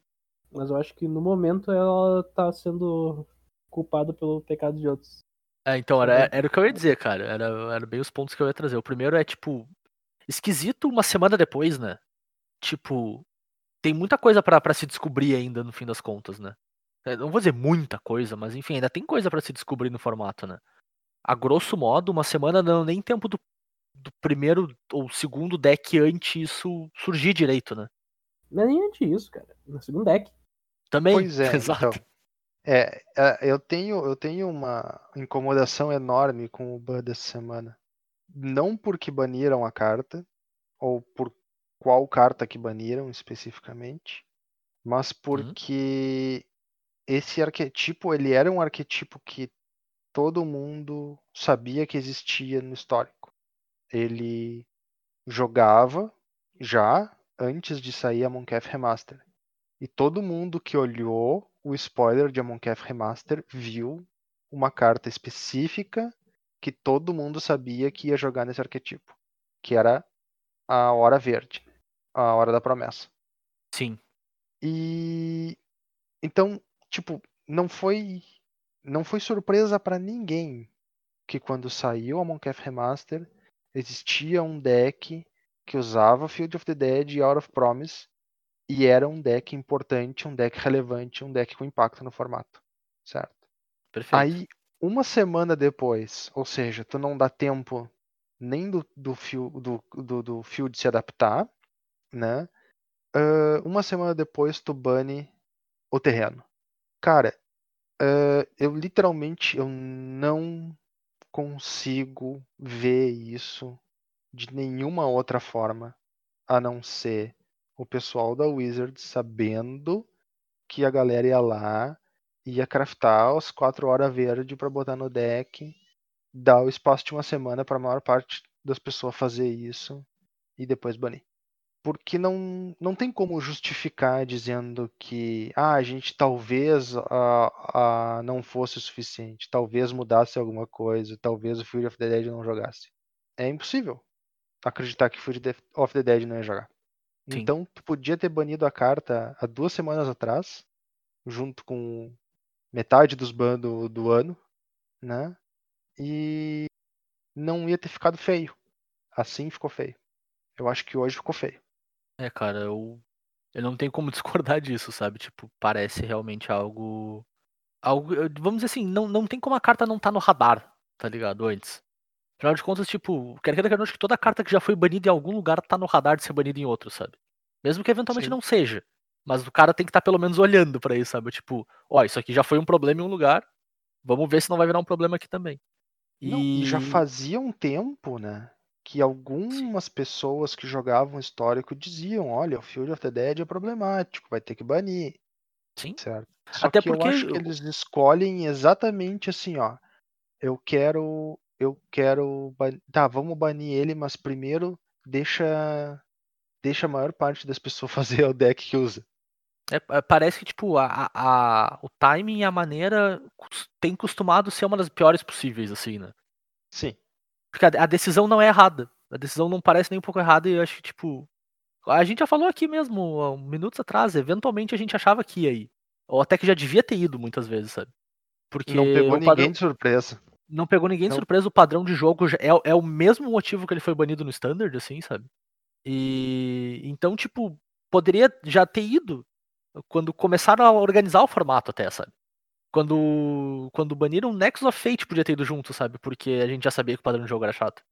Mas eu acho que no momento ela tá sendo culpada pelo pecado de outros. É, então, era, era o que eu ia dizer, cara. Era, era bem os pontos que eu ia trazer. O primeiro é, tipo, esquisito uma semana depois, né? Tipo, tem muita coisa pra pra se descobrir ainda no fim das contas, né? É, Não vou dizer muita coisa, mas enfim, ainda tem coisa pra se descobrir no formato, né? A grosso modo, uma semana não nem tempo do, do primeiro ou segundo deck antes isso surgir direito, né? Não é nem antes disso, cara. No segundo deck. Também. Pois é, exato. então. É, é, eu tenho, eu tenho uma incomodação enorme com o ban dessa semana. Não porque baniram a carta, ou por qual carta que baniram especificamente, mas porque esse arquetipo, ele era um arquetipo que todo mundo sabia que existia no histórico. Ele jogava já antes de sair a Moncaf Remaster. E todo mundo que olhou o spoiler de Amonkhet Remaster viu uma carta específica que todo mundo sabia que ia jogar nesse arquetipo, que era a Hora Verde, a Hora da Promessa. Sim. E então, tipo, não foi não foi surpresa para ninguém que quando saiu a Moncaf Remaster existia um deck que usava Field of the Dead e Out of Promise e era um deck importante, um deck relevante, um deck com impacto no formato, certo? Perfeito. Aí, uma semana depois, ou seja, tu não dá tempo nem do, do, fio, do, do, do field se adaptar, né? Ah, uma semana depois tu bane o terreno. Cara, ah, eu literalmente eu não consigo ver isso de nenhuma outra forma a não ser o pessoal da Wizards sabendo que a galera ia lá, ia craftar os 4 horas verde para botar no deck, dar o espaço de uma semana para a maior parte das pessoas fazer isso e depois banir. Porque não, não tem como justificar dizendo que ah, a gente talvez a, a não fosse o suficiente, talvez mudasse alguma coisa, talvez o Fury of the Dead não jogasse. É impossível acreditar que Fury of the Dead não ia jogar. Sim. Então, tu podia ter banido a carta há duas semanas atrás, junto com metade dos bans do, do ano, né? E não ia ter ficado feio. Assim ficou feio. Eu acho que hoje ficou feio. É, cara, eu, eu não tenho como discordar disso, sabe? Tipo, parece realmente algo. algo vamos dizer assim, não, não tem como a carta não tá no radar, tá ligado? Antes. Afinal de contas, tipo, quer queira, quer não, acho que toda carta que já foi banida em algum lugar tá no radar de ser banida em outro, sabe? Mesmo que eventualmente Sim. não seja. Mas o cara tem que estar pelo menos olhando pra isso, sabe? Tipo, ó, isso aqui já foi um problema em um lugar, vamos ver se não vai virar um problema aqui também. Não, E e já fazia um tempo, né? Que algumas pessoas que jogavam histórico diziam, olha, o Field of the Dead é problemático, vai ter que banir, Sim. certo? Só Até que porque eu acho que eles escolhem exatamente assim, ó. Eu quero. Eu quero. ban- Tá, vamos banir ele, mas primeiro deixa. Deixa a maior parte das pessoas fazer o deck que usa. É, parece que, tipo, a, a- o timing e a maneira tem costumado ser uma das piores possíveis, assim, né? Sim. Porque a, a decisão não é errada. A decisão não parece nem um pouco errada e eu acho que, tipo. A gente já falou aqui mesmo, há minutos atrás, eventualmente a gente achava que ia ir. Ou até que já devia ter ido muitas vezes, sabe? Porque Não pegou o ninguém padrão- de surpresa. não pegou ninguém de Não. surpresa, o padrão de jogo é, é o mesmo motivo que ele foi banido no Standard, assim, sabe? E então, tipo, poderia já ter ido quando começaram a organizar o formato até, sabe? Quando, quando baniram Nexus of Fate podia ter ido junto, sabe? Porque a gente já sabia que o padrão de jogo era chato.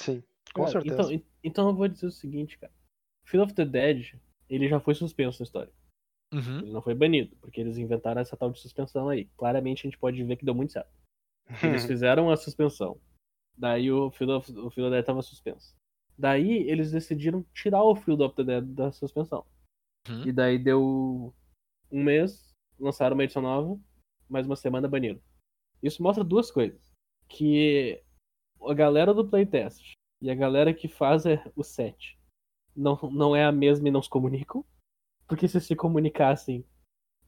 Sim, com Cara, certeza. Então, en- então eu vou dizer o seguinte, cara. Field of the Dead, ele já foi suspenso na história. Uhum. Ele não foi banido, porque eles inventaram essa tal de suspensão aí. Claramente a gente pode ver que deu muito certo. Eles fizeram a suspensão. Daí o Field of, o Field of the Dead tava suspenso. Daí eles decidiram tirar o Field of the Dead da suspensão. Uhum. E daí deu um mês, lançaram uma edição nova, mais uma semana baniram. Isso mostra duas coisas. Que a galera do playtest e a galera que faz é o set não, não é a mesma e não se comunicam. Porque se se comunicassem,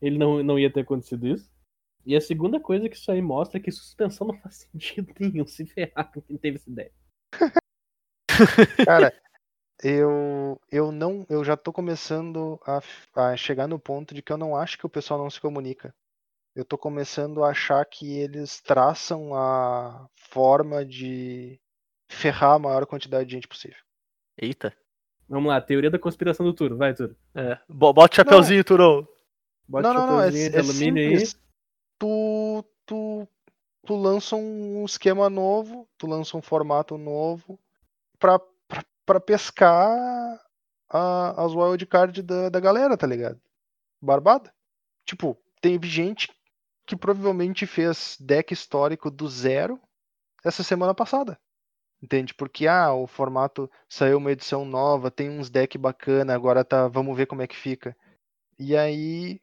ele não, não ia ter acontecido isso. E a segunda coisa que isso aí mostra é que suspensão não faz sentido nenhum se ferrar com quem teve essa ideia. Cara, eu, eu não. Eu já tô começando a, a chegar no ponto de que eu não acho que o pessoal não se comunica. Eu tô começando a achar que eles traçam a forma de ferrar a maior quantidade de gente possível. Eita. Vamos lá, teoria da conspiração do Turo. Vai, Turo. É. Bo- Bota o chapeuzinho, Turou. Bota não, o não, não, é, de é alumínio simples. Tu, tu, tu lança um esquema novo, tu lança um formato novo pra, pra, pra pescar a, as wildcard da, da galera, tá ligado? Barbada. Tipo, teve gente que provavelmente fez deck histórico do zero essa semana passada. Entende? Porque ah, o formato saiu uma edição nova, tem uns deck bacana, agora tá, vamos ver como é que fica. E aí,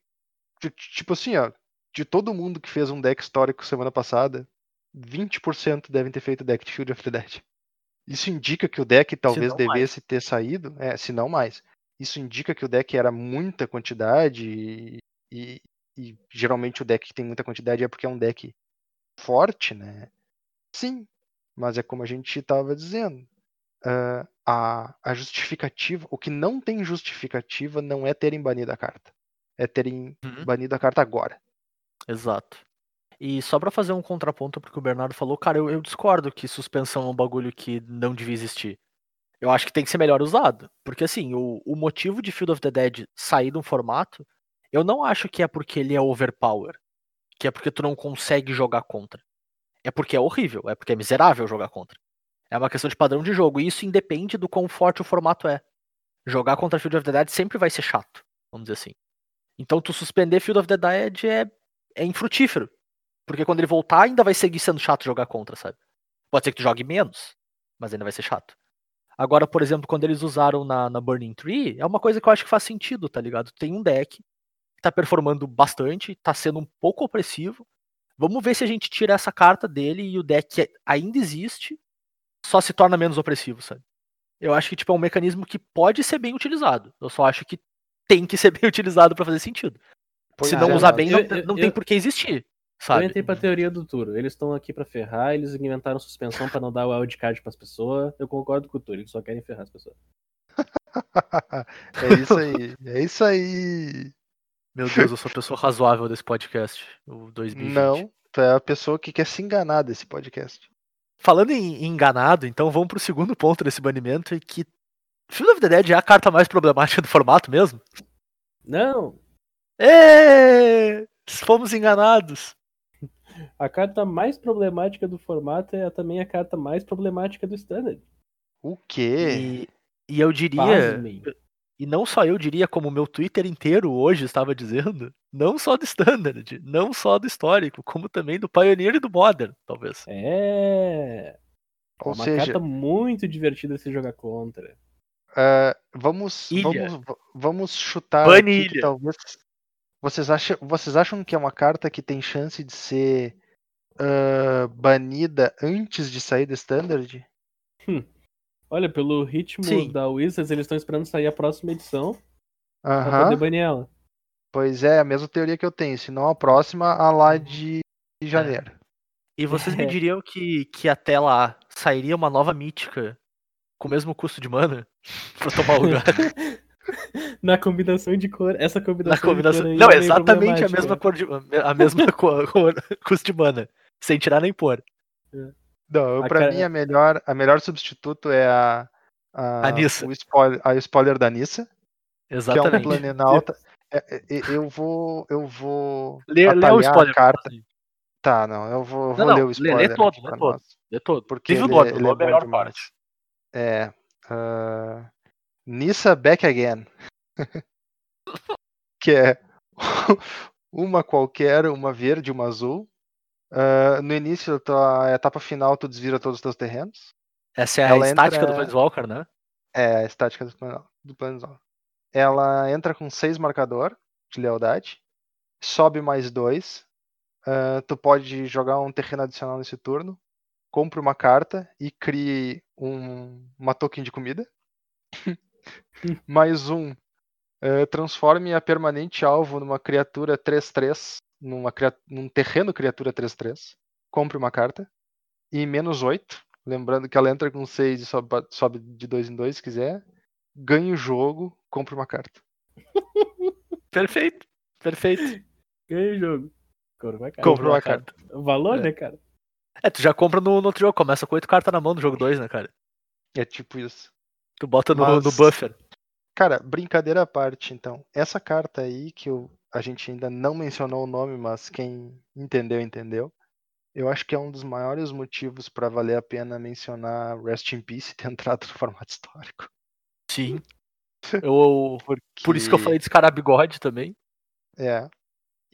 ti- tipo assim, ó, de todo mundo que fez um deck histórico semana passada, 20% devem ter feito deck de Field of the Dead. Isso indica que o deck talvez não mais. devesse ter saído, é, se não mais. Isso indica que o deck era muita quantidade e, e- e geralmente o deck que tem muita quantidade é porque é um deck forte, né? Sim, mas é como a gente estava dizendo. ah, a, a justificativa, o que não tem justificativa não é terem banido a carta. É terem Uhum. banido a carta agora. Exato. E só pra fazer um contraponto porque o Bernardo falou, cara, eu, eu discordo que suspensão é um bagulho que não devia existir. Eu acho que tem que ser melhor usado. Porque assim, o, o motivo de Field of the Dead sair de um formato, eu não acho que é porque ele é overpower. Que é porque tu não consegue jogar contra. É porque é horrível, é porque é miserável jogar contra. É uma questão de padrão de jogo. E isso independe do quão forte o formato é. Jogar contra Field of the Dead sempre vai ser chato, vamos dizer assim. Então tu suspender Field of the Dead é, é infrutífero. Porque quando ele voltar, ainda vai seguir sendo chato jogar contra, sabe? Pode ser que tu jogue menos, mas ainda vai ser chato. Agora, por exemplo, quando eles usaram na, na Burning Tree, é uma coisa que eu acho que faz sentido, tá ligado? Tem um deck tá performando bastante, tá sendo um pouco opressivo. Vamos ver se a gente tira essa carta dele e o deck ainda existe, só se torna menos opressivo, sabe? Eu acho que tipo, é um mecanismo que pode ser bem utilizado. Eu só acho que tem que ser bem utilizado pra fazer sentido. Pois se não é, usar bem, eu- não, eu- não eu- tem por que existir, Eu sabe? entrei pra teoria do Turo. Eles estão aqui pra ferrar, eles inventaram suspensão pra não dar o wildcard pras pessoas. Eu concordo com o Turo, eles só querem ferrar as pessoas. é isso aí, é isso aí. Meu Deus, eu sou a pessoa razoável desse podcast, o 2020. Não, tu é a pessoa que quer se enganar desse podcast. Falando em, enganado, então vamos pro segundo ponto desse banimento, e que Field of the Dead é a carta mais problemática do formato mesmo? Não! Ê! Fomos enganados. A carta mais problemática do formato é também a carta mais problemática do Standard. O quê? E, e eu diria, Pasmem. E não só eu diria, como o meu Twitter inteiro hoje estava dizendo, não só do Standard, não só do histórico, como também do Pioneer e do Modern, talvez. É. Ou é uma seja, carta muito divertida se jogar contra. ah, vamos, Ilha. vamos, vamos chutar Bane aqui que talvez. Vocês acham, vocês acham que é uma carta que tem chance de ser ah, banida antes de sair do Standard? Olha, pelo ritmo Sim. da Wizards, eles estão esperando sair a próxima edição pra Aham. poder banir ela. Pois é, a mesma teoria que eu tenho. Se não a próxima, a lá de de janeiro. E vocês me É. diriam que, que até lá sairia uma nova mítica com o mesmo custo de mana pra tomar o lugar. Na combinação de cor, essa combinação, Na combinação. de cor Não, é exatamente a mesma cor de a mesma cor, cor- custo de mana. Sem tirar nem pôr. Não, eu, A pra cara- mim a melhor, a melhor substituto é a, a, A Nissa. o spoiler, a spoiler da Nissa, que é um Exatamente. Planalta. É, é, é, eu vou, eu vou Lê, lê o spoiler. a carta. assim. Tá, não, eu vou, Não, vou não, ler o spoiler lê todo, lê todo. Lê todo. porque Diz o ele, nome, é- o ele é a melhor demais. parte. É, ah, Nissa Back Again, que é uma qualquer, uma verde, uma azul. Ah, no início da tua etapa final, tu desvira todos os teus terrenos. Essa é a Ela estática entra- do Planeswalker, né? É, a estática do plano Ela entra com seis marcador de lealdade, sobe mais dois. ah, tu pode jogar um terreno adicional nesse turno, compre uma carta e crie um, uma token de comida. mais um. ah, transforme a permanente alvo numa criatura 3-3, numa, num terreno criatura 3-3. Compre uma carta. E menos 8. Lembrando que ela entra com 6 e sobe, sobe de 2 em 2 se quiser. Ganha o jogo, compre uma carta. Perfeito. Perfeito. Ganha o jogo. Compra uma carta. Compra uma carta. Valor, É. né, cara? É, tu já compra no, no outro jogo, começa com oito cartas na mão no jogo 2, né, cara? É tipo isso. Tu bota no, Mas- no buffer. Cara, brincadeira à parte, então. Essa carta aí, que eu, a gente ainda não mencionou o nome, mas quem entendeu, entendeu. Eu acho que é um dos maiores motivos para valer a pena mencionar Rest in Peace ter entrado no formato histórico. Sim. Eu, Porque... por isso que eu falei descarar bigode também. É.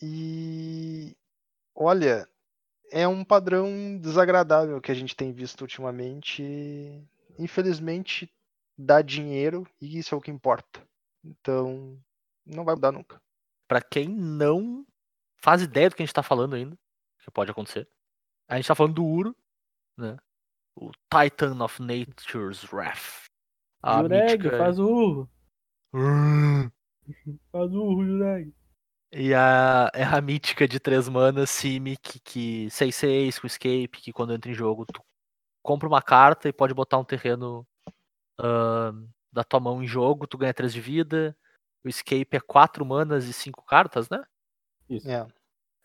E olha, é um padrão desagradável que a gente tem visto ultimamente. Infelizmente, dá dinheiro e isso é o que importa. Então, não vai mudar nunca. Pra quem não faz ideia do que a gente tá falando ainda, que pode acontecer. A gente tá falando do Uro, né? O Titan of Nature's Wrath. A Jureg, mítica- faz o urro. Faz o urro, Jureg. E a, é a mítica de três manas, Simic, que 6-6 com escape, que quando entra em jogo, tu compra uma carta e pode botar um terreno ahn, da tua mão em jogo, tu ganha 3 de vida. O escape é 4 manas e 5 cartas, né? Isso. É.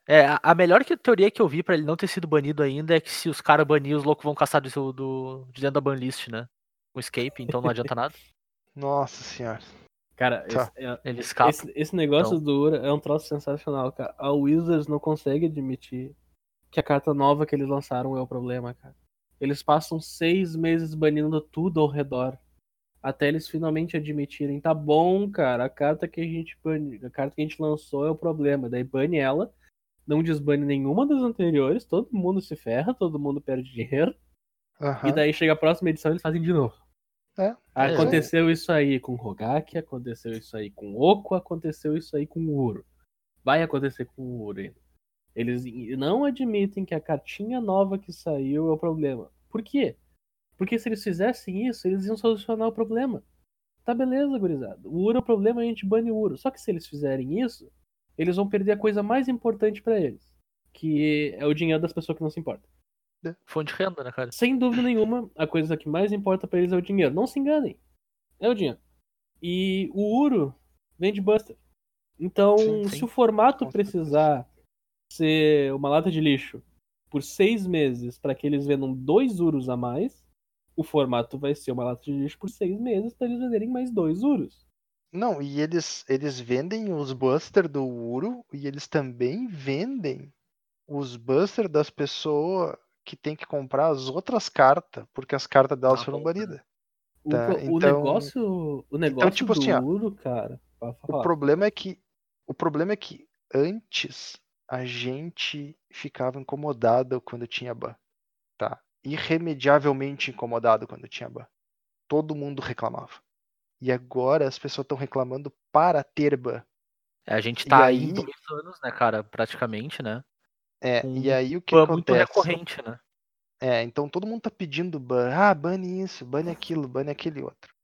É, a, melhor que- teoria que eu vi pra ele não ter sido banido ainda é que se os caras banirem, os loucos vão caçar do, do, de dentro da banlist, né? Com escape, então não adianta nada. Nossa senhora. Cara, Tá. esse, é- Ele escapa. esse, esse negócio Então. do Ura é um troço sensacional, cara. A Wizards não consegue admitir que a carta nova que eles lançaram é o problema, cara. Eles passam seis meses banindo tudo ao redor. Até eles finalmente admitirem, tá bom, cara, a carta que a gente a carta que a gente lançou é o problema. Daí bane ela, não desbane nenhuma das anteriores, todo mundo se ferra, todo mundo perde dinheiro. Aham. E daí chega a próxima edição e eles fazem de novo. É, Aconteceu isso aí com Rogak, aconteceu isso aí com Oco, aconteceu isso aí com Uro. Vai acontecer com o Uro ainda. Eles não admitem que a cartinha nova que saiu é o problema. Por quê? Porque se eles fizessem isso, eles iam solucionar o problema. Tá beleza, gurizada. O Uro é o problema, a gente bane o Uro. Só que se eles fizerem isso, eles vão perder a coisa mais importante pra eles. Que é o dinheiro das pessoas que não se importam. Fonte de renda, né, cara? Sem dúvida nenhuma, a coisa que mais importa pra eles é o dinheiro. Não se enganem. É o dinheiro. E o Uro vende Buster. Então, Sim, se sim. o formato precisar ser uma lata de lixo por seis meses para que eles vendam dois Uros a mais, o formato vai ser uma lata de lixo por seis meses para eles venderem mais dois Uros. Não, e eles, eles vendem os Buster do Uro e eles também vendem os Buster das pessoas que tem que comprar as outras cartas, porque as cartas delas Ah, foram banidas. O, Tá, o então- negócio, o negócio tipo do assim, Uro, cara. O problema é que o problema é que antes a gente ficava incomodado quando tinha ban, tá? Irremediavelmente incomodado quando tinha ban. Todo mundo reclamava. E agora as pessoas estão reclamando para ter ban. É, a gente E tá aí em aí- dois anos, né, cara, praticamente, né? É, Com e aí o que Ban muito acontece? recorrente, né? É, então todo mundo tá pedindo ban. Ah, bane isso, bane aquilo, bane aquele outro.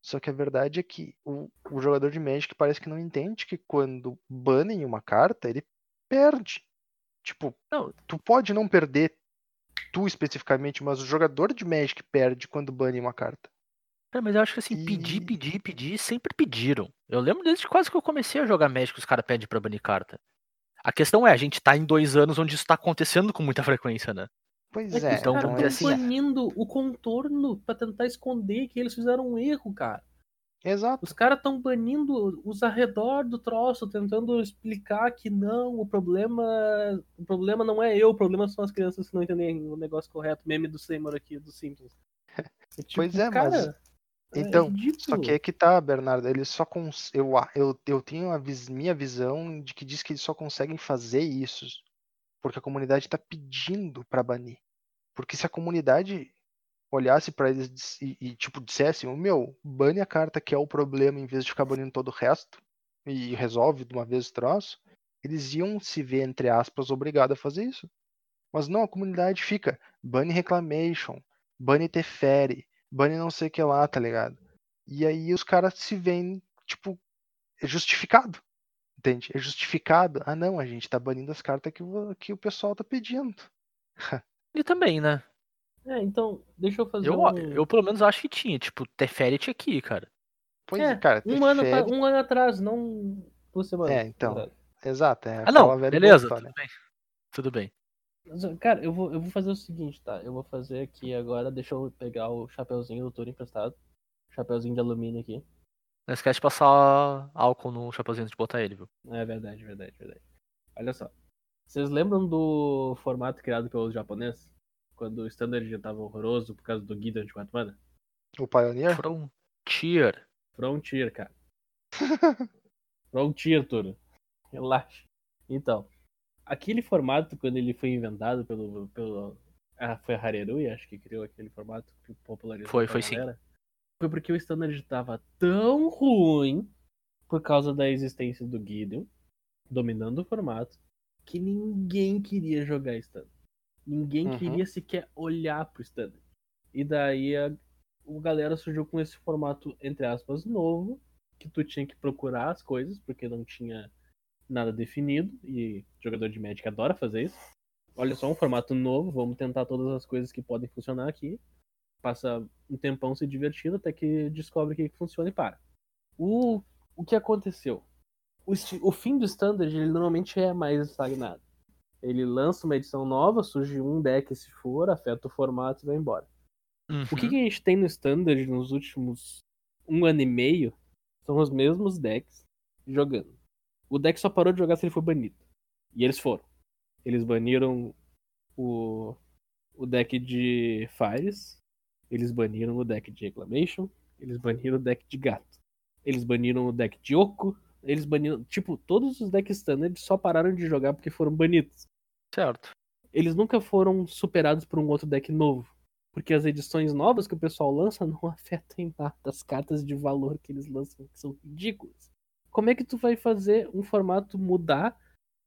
Só que a verdade é que o, o jogador de Magic parece que não entende que quando banem uma carta, ele perde. Tipo, Não. tu pode não perder tu especificamente, mas o jogador de Magic perde quando bane uma carta. Cara, mas eu acho que assim, pedir, E- pedir, pedir, sempre pediram. Eu lembro desde quase que eu comecei a jogar Magic, os caras pedem pra banir carta. A questão é, a gente tá em dois anos onde isso tá acontecendo com muita frequência, né? Pois É que é, então caras vamos estão dizer assim, banindo o contorno pra tentar esconder que eles fizeram um erro, cara. Exato. Os caras estão banindo os arredor do troço, tentando explicar que não, o problema. O problema não é eu, o problema são as crianças que não entendem o negócio correto. Meme do Seymour aqui, dos Simpsons. É tipo, Pois é, mas- cara, é Então, ridículo. Só que é que tá, Bernardo, eles só cons... eu, eu, eu tenho a vis- minha visão de que diz que eles só conseguem fazer isso porque a comunidade tá pedindo pra banir. Porque se a comunidade olhasse pra eles e, e, tipo dissesse, "Ô, meu, bane a carta que é o problema em vez de ficar banindo todo o resto e resolve de uma vez o troço, eles iam se ver entre aspas obrigados a fazer isso. Mas não, a comunidade fica bane reclamation, bane teferi, bane não sei o que lá, tá ligado? E aí os caras se veem, tipo, é justificado. Entende? É justificado. Ah, não, a gente tá banindo as cartas que que o pessoal tá pedindo. E também, né? É, então, deixa eu fazer Eu, um... eu pelo menos acho que tinha, tipo, Teferet aqui, cara. Pois É, é, cara. um, ano, Teferi- um ano atrás, não duas semanas. É, então. atrás. Exato, é. Ah, não, beleza, boa tudo bem. Tudo bem. Mas, Cara, eu vou, eu vou fazer o seguinte, tá? Eu vou fazer aqui agora, deixa eu pegar o chapeuzinho do touro emprestado. Chapeuzinho de alumínio aqui. Não esquece de passar álcool no chapeuzinho antes de botar ele, viu? É verdade, verdade, verdade. Olha só. Vocês lembram do formato criado pelos japoneses? Quando o standard já tava horroroso por causa do Gideon de 4 mana? O Pioneer? Frontier. Frontier, cara. Frontier, Turo. Relaxa. Então, aquele formato, quando ele foi inventado pelo. pelo ah, foi a Harerui, acho que criou aquele formato que popularizou. Foi, foi sim. galera. Foi porque o standard tava tão ruim por causa da existência do Gideon dominando o formato que ninguém queria jogar standard. Ninguém Uhum. queria sequer olhar pro standard. E daí a, o galera surgiu com esse formato, entre aspas, novo, que tu tinha que procurar as coisas, porque não tinha nada definido, e jogador de Magic adora fazer isso. Olha só, um formato novo, vamos tentar todas as coisas que podem funcionar aqui. Passa um tempão se divertindo até que descobre o que que funciona e para. O, o que aconteceu? O, o fim do Standard, ele normalmente é mais estagnado. Ele lança uma edição nova, surge um deck se for, afeta o formato e vai embora. O que, Uhum. que a gente tem no Standard nos últimos um ano e meio são os mesmos decks jogando. O deck só parou de jogar se ele for banido. E eles foram. Eles baniram o, o deck de Fires, eles baniram o deck de Reclamation, eles baniram o deck de Gato, eles baniram o deck de Oco, eles baniram. Tipo, todos os decks Standard só pararam de jogar porque foram banidos Certo. eles nunca foram superados por um outro deck novo. Porque as edições novas que o pessoal lança não afetam em nada as cartas de valor que eles lançam, que são ridículas. Como é que tu vai fazer um formato mudar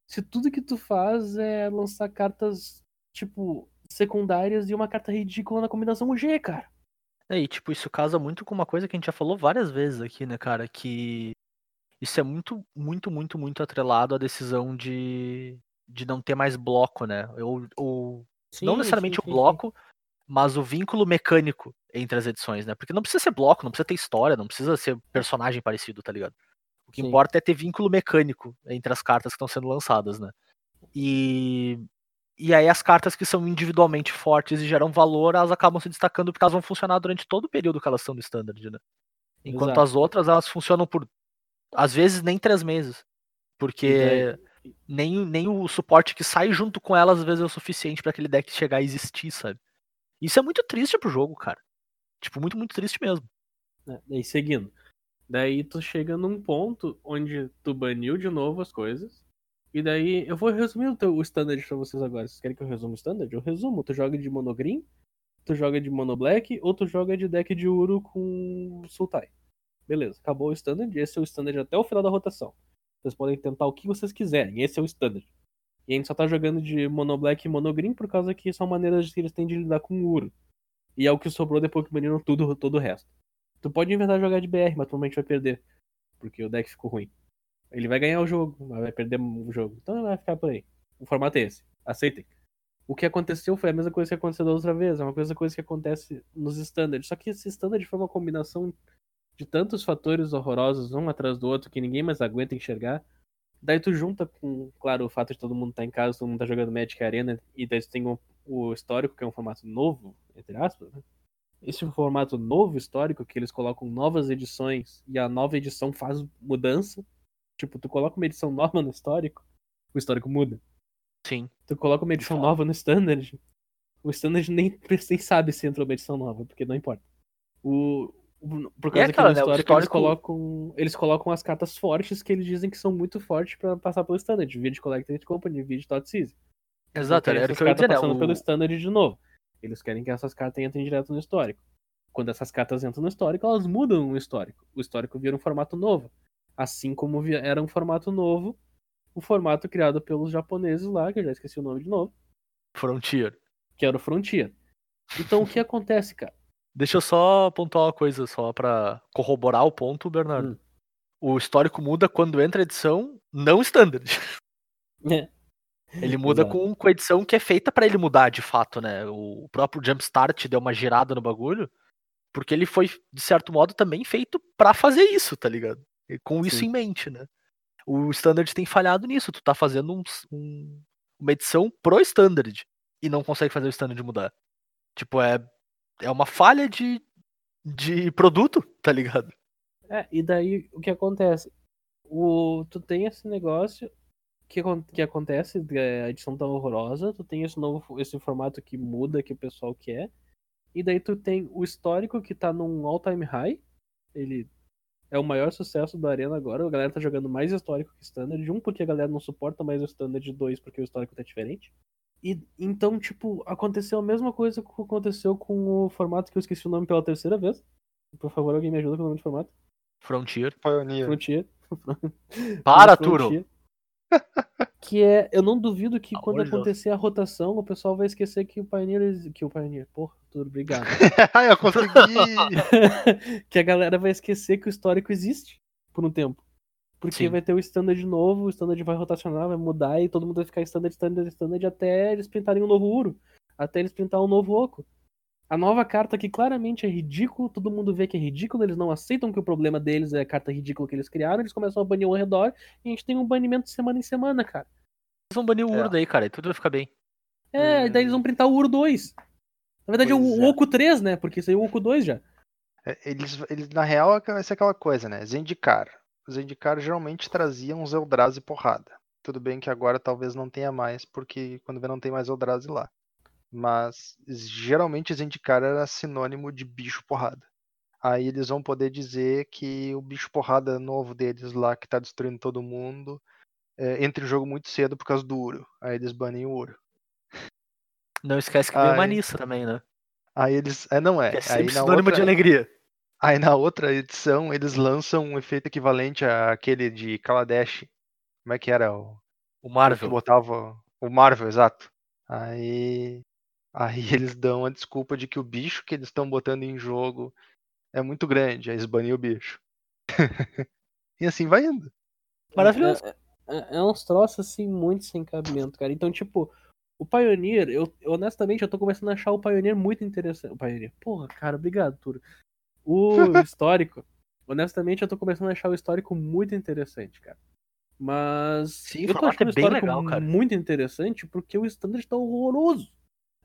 se tudo que tu faz é lançar cartas, tipo, secundárias e uma carta ridícula na combinação G, cara? É, e tipo, isso casa muito com uma coisa que a gente já falou várias vezes aqui, né, cara? Que isso é muito, muito, muito, muito atrelado à decisão de, de não ter mais bloco, né? Ou, ou não Sim, necessariamente sim, o sim, bloco, mas o vínculo mecânico entre as edições, né? Porque não precisa ser bloco, não precisa ter história, não precisa ser personagem parecido, tá ligado? O que Sim. importa é ter vínculo mecânico entre as cartas que estão sendo lançadas, né? E, e aí as cartas que são individualmente fortes e geram valor, elas acabam se destacando porque elas vão funcionar durante todo o período que elas estão no standard, né? Enquanto Exato. as outras, elas funcionam por, às vezes, nem três meses. Porque nem, nem o suporte que sai junto com elas, às vezes, é o suficiente pra aquele deck chegar a existir, sabe? Isso é muito triste pro jogo, cara. Tipo, muito, muito triste mesmo. né? Daí seguindo. Daí tu chega num ponto onde tu baniu de novo as coisas. E daí eu vou resumir o, teu, o standard pra vocês agora. Vocês querem que eu resuma o standard? Eu resumo. Tu joga de monogreen, tu joga de mono black ou tu joga de deck de Uro com Sultai. Beleza, acabou o standard. Esse é o standard até o final da rotação. Vocês podem tentar o que vocês quiserem. Esse é o standard. E a gente só tá jogando de mono black e mono green por causa que são maneiras que eles têm de lidar com o Uro. E é o que sobrou depois que baniram tudo, todo o resto. Tu pode inventar jogar de BR, mas provavelmente vai perder. Porque o deck ficou ruim. Ele vai ganhar o jogo, mas vai perder o jogo. Então vai ficar por aí. O formato é esse. Aceitem. O que aconteceu foi a mesma coisa que aconteceu da outra vez. É uma coisa, coisa que acontece nos standards. Só que esse standard foi uma combinação de tantos fatores horrorosos, um atrás do outro, que ninguém mais aguenta enxergar. Daí tu junta com, claro, o fato de todo mundo estar tá em casa, todo mundo tá jogando Magic Arena, e daí tu tem o, o histórico, que é um formato novo, entre aspas, né? Esse formato novo histórico, que eles colocam novas edições, e a nova edição faz mudança. Tipo, tu coloca uma edição nova no histórico, o histórico muda. Sim. Tu coloca uma edição nova no standard, o standard nem, nem sabe se entrou uma edição nova, porque não importa. O, por causa é aquela, que no né, o histórico, eles colocam eles colocam as cartas fortes que eles dizem que são muito fortes pra passar pelo standard, vídeo Collected Company, vídeo Tot Season. Exato, Eles era o que eu ia essas dizer, né? passando pelo O- standard de novo. Eles querem que essas cartas entrem direto no histórico. Quando essas cartas entram no histórico, elas mudam o histórico. O histórico vira um formato novo. Assim como era um formato novo, o formato criado pelos japoneses lá, que eu já esqueci o nome de novo, Frontier. que era o Frontier. Então o que acontece, cara? Deixa eu só pontuar uma coisa só pra corroborar o ponto, Bernardo. Hum. O histórico muda quando entra a edição não standard. É. Ele muda com, com a edição que é feita pra ele mudar de fato, né? O próprio Jumpstart deu uma girada no bagulho, porque ele foi, de certo modo, também feito pra fazer isso, tá ligado? E com isso Sim. em mente, né? O standard tem falhado nisso. Tu tá fazendo um- um- uma edição pro standard e não consegue fazer o standard mudar. Tipo, é, é uma falha de, de produto, tá ligado? É, e daí o que acontece? O, tu tem esse negócio que, que acontece, é, a edição tá horrorosa, tu tem esse novo esse formato que muda que o pessoal quer, e daí tu tem o histórico que tá num all-time high, ele é o maior sucesso da arena agora, a galera tá jogando mais histórico que standard, um porque a galera não suporta mais o standard, dois porque o histórico tá diferente. E então, tipo, aconteceu a mesma coisa que aconteceu com o formato que eu esqueci o nome pela terceira vez. Por favor, alguém me ajuda com o nome do formato? Frontier. Pioneer. Frontier. Para, Frontier. Turo! Que é, eu não duvido que Amor quando de Deus. acontecer a rotação, o pessoal vai esquecer que o Pioneer, que o Pioneer, porra, tudo obrigado. Ai, eu consegui! que a galera vai esquecer que o histórico existe por um tempo. Porque Sim. vai ter o standard novo, o standard vai rotacionar, vai mudar e todo mundo vai ficar standard, standard, standard até eles printarem um novo Uro. Até eles printar um novo Oco. A nova carta que claramente é ridículo, todo mundo vê que é ridículo, eles não aceitam que o problema deles é a carta ridícula que eles criaram, eles começam a banir ao redor e a gente tem um banimento de semana em semana, cara. Eles vão banir o É. Uro daí, cara, e tudo vai ficar bem. É, e daí eles vão printar o Uro 2. Na verdade é o, Pois o é. Oco 3, né? Porque saiu o Oco 2 já. É, Eles, eles, na real, vai ser aquela coisa, né? Zendikar. Os Zendikar geralmente traziam os Eldrazi porrada. Tudo bem que agora talvez não tenha mais, porque quando vê não tem mais Eldrazi lá. Mas geralmente Zendikar era sinônimo de bicho porrada. Aí eles vão poder dizer que o bicho porrada novo deles lá, que tá destruindo todo mundo, é, entra em jogo muito cedo por causa do Uro. Aí eles banem o Uro. Não esquece que Ai. uma Nissa também, né? Aí eles. É, não é. Que é Aí sempre na sinônimo de outra- alegria. Aí na outra edição eles lançam um efeito equivalente àquele de Kaladesh. Como é que era? O, O que Marvel. botava. O Marvel, exato. Aí. Aí eles dão a desculpa de que o bicho que eles estão botando em jogo é muito grande. Aí eles banem o bicho. e assim vai indo. Maravilhoso. É, é- é uns troços assim muito sem cabimento, cara. Então, tipo, o Pioneer, eu eu, honestamente eu tô começando a achar o Pioneer muito interessante. O Pioneer, porra, cara, obrigado, Turo. O histórico, honestamente eu tô começando a achar o histórico muito interessante, cara. Mas Sim, eu tô formato achando é o histórico legal, cara. muito interessante porque o standard tá horroroso.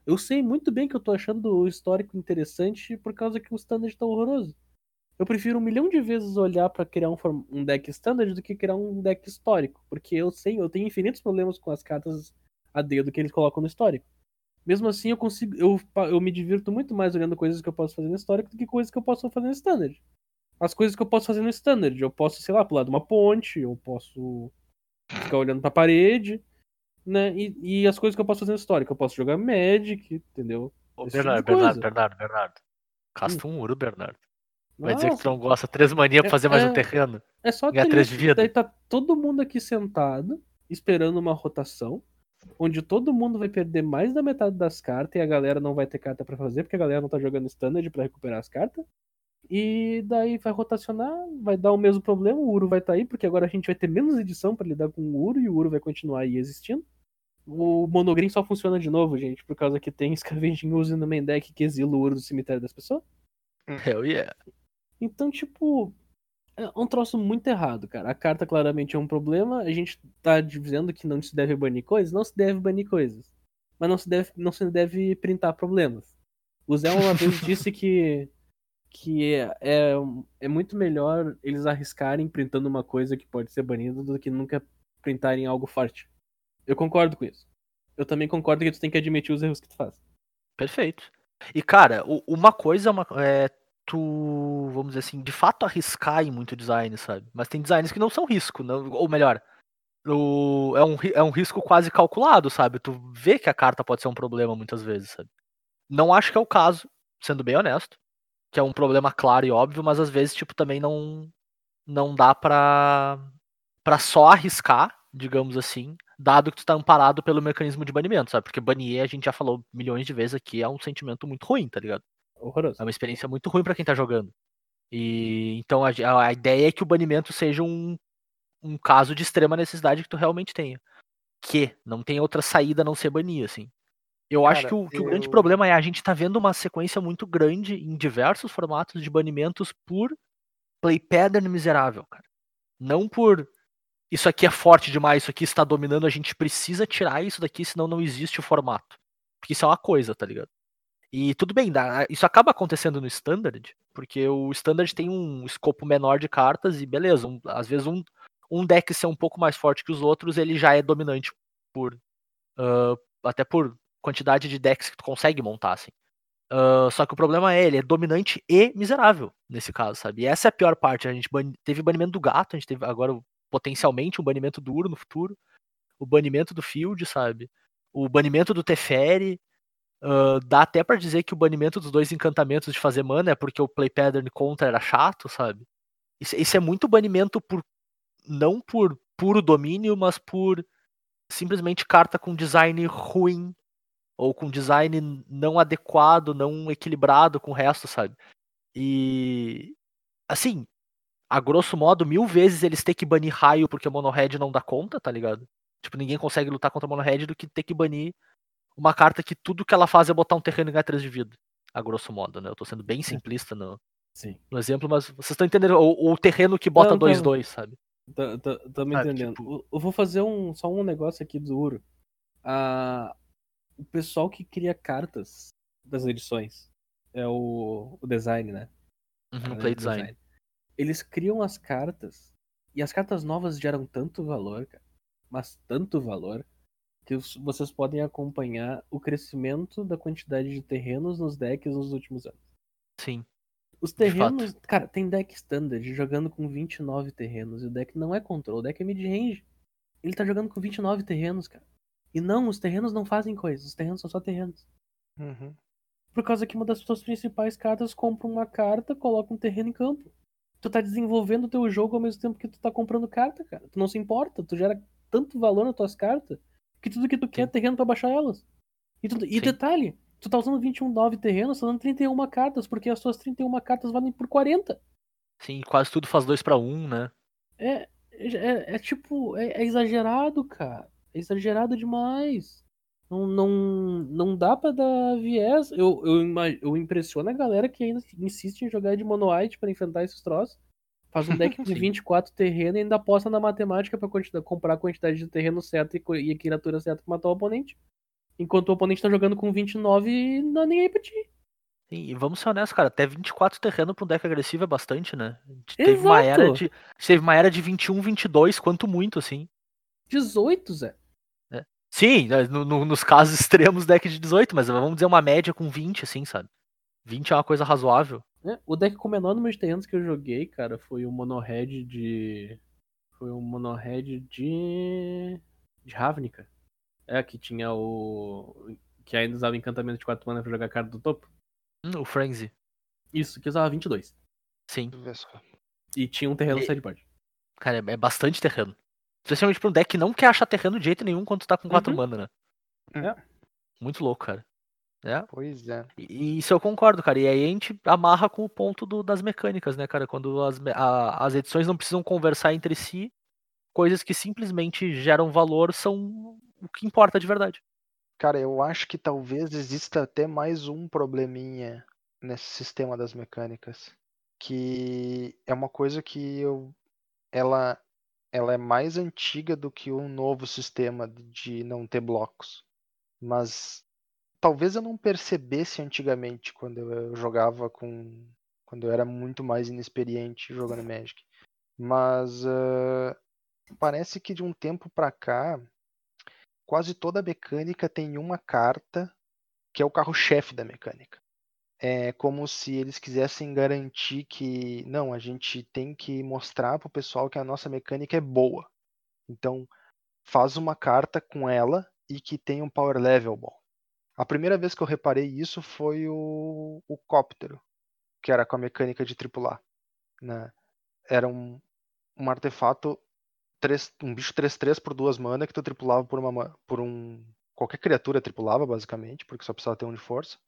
Eu sei muito bem que eu tô achando o histórico interessante por causa que o standard tá horroroso. Eu prefiro um milhão de vezes olhar pra criar um, um deck standard do que criar um deck histórico. Porque eu sei, eu tenho infinitos problemas com as cartas a dedo que eles colocam no histórico. Mesmo assim, eu consigo. Eu, eu me divirto muito mais olhando coisas que eu posso fazer no histórico do que coisas que eu posso fazer no standard. as coisas que eu posso fazer no standard. Eu posso, sei lá, pular de uma ponte, eu posso ficar olhando pra parede, né? E, e as coisas que eu posso fazer no histórico. Eu posso jogar Magic, entendeu? Ô, tipo Bernardo, coisa. Bernardo, Bernardo, Bernardo. Casta um muro, Bernardo. Vai dizer que tu não gosta. Três mania pra É- fazer mais é- um terreno. É só ganhar três de vida. Daí tá todo mundo aqui sentado, esperando uma rotação, onde todo mundo vai perder mais da metade das cartas e a galera não vai ter carta pra fazer, porque a galera não tá jogando standard pra recuperar as cartas. E daí vai rotacionar, vai dar o mesmo problema, o Uro vai estar aí, porque agora a gente vai ter menos edição pra lidar com o Uro e o Uro vai continuar aí existindo. O Monogreen só funciona de novo, gente, por causa que tem Scavenging Use no main deck que exila o Uro do cemitério das pessoas. Hell yeah. Então, tipo, é um troço muito errado, cara. A carta claramente é um problema. A gente tá dizendo que não se deve banir coisas, não se deve banir coisas. Mas não se deve, não se deve printar problemas. O Zé uma vez disse que, que é, é, é muito melhor eles arriscarem printando uma coisa que pode ser banida do que nunca printarem algo forte. Eu concordo com isso. Eu também concordo que tu tem que admitir os erros que tu faz. Perfeito. E, cara, uma coisa é uma- é vamos dizer assim, de fato arriscar em muito design, sabe? Mas tem designs que não são risco, não- ou melhor, o- é, um, é um risco quase calculado, sabe? Tu vê que a carta pode ser um problema muitas vezes, sabe? Não acho que é o caso, sendo bem honesto, que é um problema claro e óbvio, mas às vezes, tipo, também não, não dá pra, pra só arriscar, digamos assim, dado que tu tá amparado pelo mecanismo de banimento, sabe? Porque banir, a gente já falou milhões de vezes aqui, é um sentimento muito ruim, tá ligado? Horroroso. É uma experiência muito ruim pra quem tá jogando. E então a, a ideia é que o banimento seja um, um caso de extrema necessidade que tu realmente tenha. Que não tem outra saída a não ser banir, assim. Eu acho Cara, que, o, que o grande eu- problema é a gente tá vendo uma sequência muito grande em diversos formatos de banimentos por play pattern miserável, cara. Não por isso aqui é forte demais, isso aqui está dominando, a gente precisa tirar isso daqui, senão não existe o formato. Porque isso é uma coisa, tá ligado? E tudo bem, isso acaba acontecendo no Standard, porque o Standard tem um escopo menor de cartas e beleza, um- às vezes um, um deck ser um pouco mais forte que os outros, ele já é dominante por ah, até por quantidade de decks que tu consegue montar, assim. Ah, só que o problema é, ele é dominante e miserável nesse caso, sabe? E essa é a pior parte. A gente ban- teve banimento do gato, a gente teve agora potencialmente um banimento do Uro no futuro, o banimento do Field, sabe? O banimento do Teferi. Dá até pra dizer que o banimento dos dois encantamentos de fazer mana é porque o play pattern contra era chato, sabe? Isso, isso é muito banimento por não por puro domínio, mas por simplesmente carta com design ruim ou com design não adequado, não equilibrado com o resto, sabe? E assim, a grosso modo, mil vezes eles têm que banir raio porque o mono-red não dá conta, tá ligado? Tipo, ninguém consegue lutar contra o mono-red do que ter que banir uma carta que tudo que ela faz é botar um terreno e ganhar 3 de vida. A grosso modo, né? Eu tô sendo bem simplista no, Sim. no exemplo, mas vocês estão entendendo? O, o terreno que bota Não, tá. 2-2, sabe? Tá, tá, tá me Ah, entendendo. tipo- Eu- vou fazer um, só um negócio aqui do Uro. Ah, o pessoal que cria cartas das edições é o, o design, né? Uhum, play de design. Eles criam as cartas e as cartas novas geram tanto valor, cara. Mas tanto valor que vocês podem acompanhar o crescimento da quantidade de terrenos nos decks nos últimos anos. Sim. Os De terrenos, cara, tem deck standard jogando com 29 terrenos e o deck não é control, o deck é mid-range. Ele tá jogando com 29 terrenos, cara. E não, os terrenos não fazem coisas, os terrenos são só terrenos. Uhum. Por causa que uma das suas principais cartas compra uma carta, coloca um terreno em campo. Tu tá desenvolvendo o teu jogo ao mesmo tempo que tu tá comprando carta, cara. Tu não se importa, tu gera tanto valor nas tuas cartas que tudo que tu quer é terreno pra baixar elas. E, tu- e detalhe, tu tá usando 21 9 terrenos, tá dando 31 cartas, porque as suas 31 cartas valem por 40. Sim, quase tudo faz 2 pra 1, um, né? É, é, é tipo, é, é exagerado, cara. É exagerado demais. Não, não, não dá pra dar viés. Eu, eu, eu impressiono a galera que ainda insiste em jogar de mono white pra enfrentar esses troços. Faz um deck Sim. 24 terrenos e ainda aposta na matemática pra comprar a quantidade de terreno certa e, e a criatura certa pra matar o oponente. Enquanto o oponente tá jogando com 29 e não é nem aí pra ti. Sim, e vamos ser honestos, cara, até 24 terreno pra um deck agressivo é bastante, né? A gente Teve uma era Exato. de. Teve uma era de 21, 22, quanto muito, assim. 18, Zé. Sim, né, no- no- nos casos extremos, deck de 18, mas vamos dizer uma média com 20, assim, sabe? 20 é uma coisa razoável. É, o deck com o menor número de terrenos que eu joguei, cara, foi o Monohead de. Foi o Monohead de. de Ravnica. É, que tinha o. Que ainda usava encantamento de 4 mana pra jogar a carta do topo. Hum, o Frenzy. Isso, que usava 22. Sim. E tinha um terreno E- sideboard. Cara, é é bastante terreno. Especialmente pra um deck que não quer achar terreno de jeito nenhum quando tu tá com 4 Uhum. mana, né? É. Muito louco, cara. É. Pois é. E isso eu concordo, cara. E aí a gente amarra com o ponto do- das mecânicas, né, cara? Quando as, a- as edições não precisam conversar entre si, coisas que simplesmente geram valor são o que importa de verdade. Cara, eu acho que talvez exista até mais um probleminha nesse sistema das mecânicas, que é uma coisa que eu, ela, ela é mais antiga do que o novo sistema de não ter blocos. Mas talvez eu não percebesse antigamente quando eu jogava com, quando eu era muito mais inexperiente jogando Magic. Mas ah, parece que de um tempo pra cá quase toda mecânica tem uma carta que é o carro-chefe da mecânica. É como se eles quisessem garantir que, não, a gente tem que mostrar pro pessoal que a nossa mecânica é boa. Então, faz uma carta com ela e que tem um power level bom. A primeira vez que eu reparei isso foi o, o Cóptero, que era com a mecânica de tripular. Né? Era um, um artefato três- um bicho 3-3 por duas mana que tu tripulava por uma ma- por um qualquer criatura tripulava basicamente, porque só precisava ter um de força.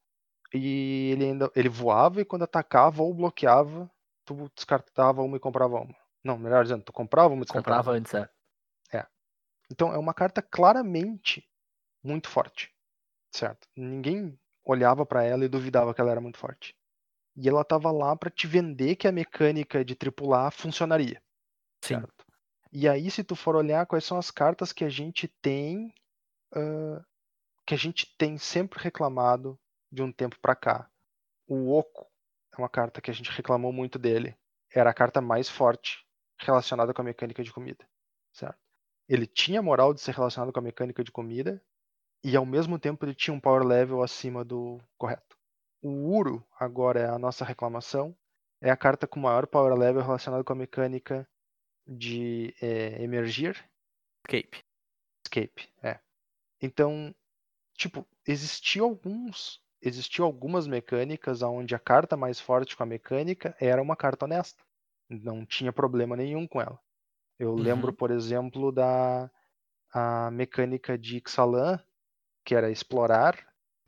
E ele ainda ele voava e quando atacava ou bloqueava, tu descartava uma e comprava uma. Não, melhor dizendo, tu comprava uma e descartava. Comprava antes, é. Então é uma carta claramente muito forte, certo? Ninguém olhava pra ela e duvidava que ela era muito forte. E ela tava lá pra te vender que a mecânica de tripular funcionaria. Sim. certo? E aí, se tu for olhar quais são as cartas que a gente tem, ah, que a gente tem sempre reclamado de um tempo pra cá. O Oco é uma carta que a gente reclamou muito dele. Era a carta mais forte relacionada com a mecânica de comida, certo? Ele tinha moral de ser relacionado com a mecânica de comida e ao mesmo tempo ele tinha um power level acima do correto. O Uro agora é a nossa reclamação. É a carta com maior power level relacionado com a mecânica de é, emergir, Escape. escape, é. Então, tipo, existiu alguns, existiu algumas mecânicas onde a carta mais forte com a mecânica era uma carta honesta. Não tinha problema nenhum com ela. Eu Uhum. lembro, por exemplo, da a mecânica de Ixalan, que era explorar,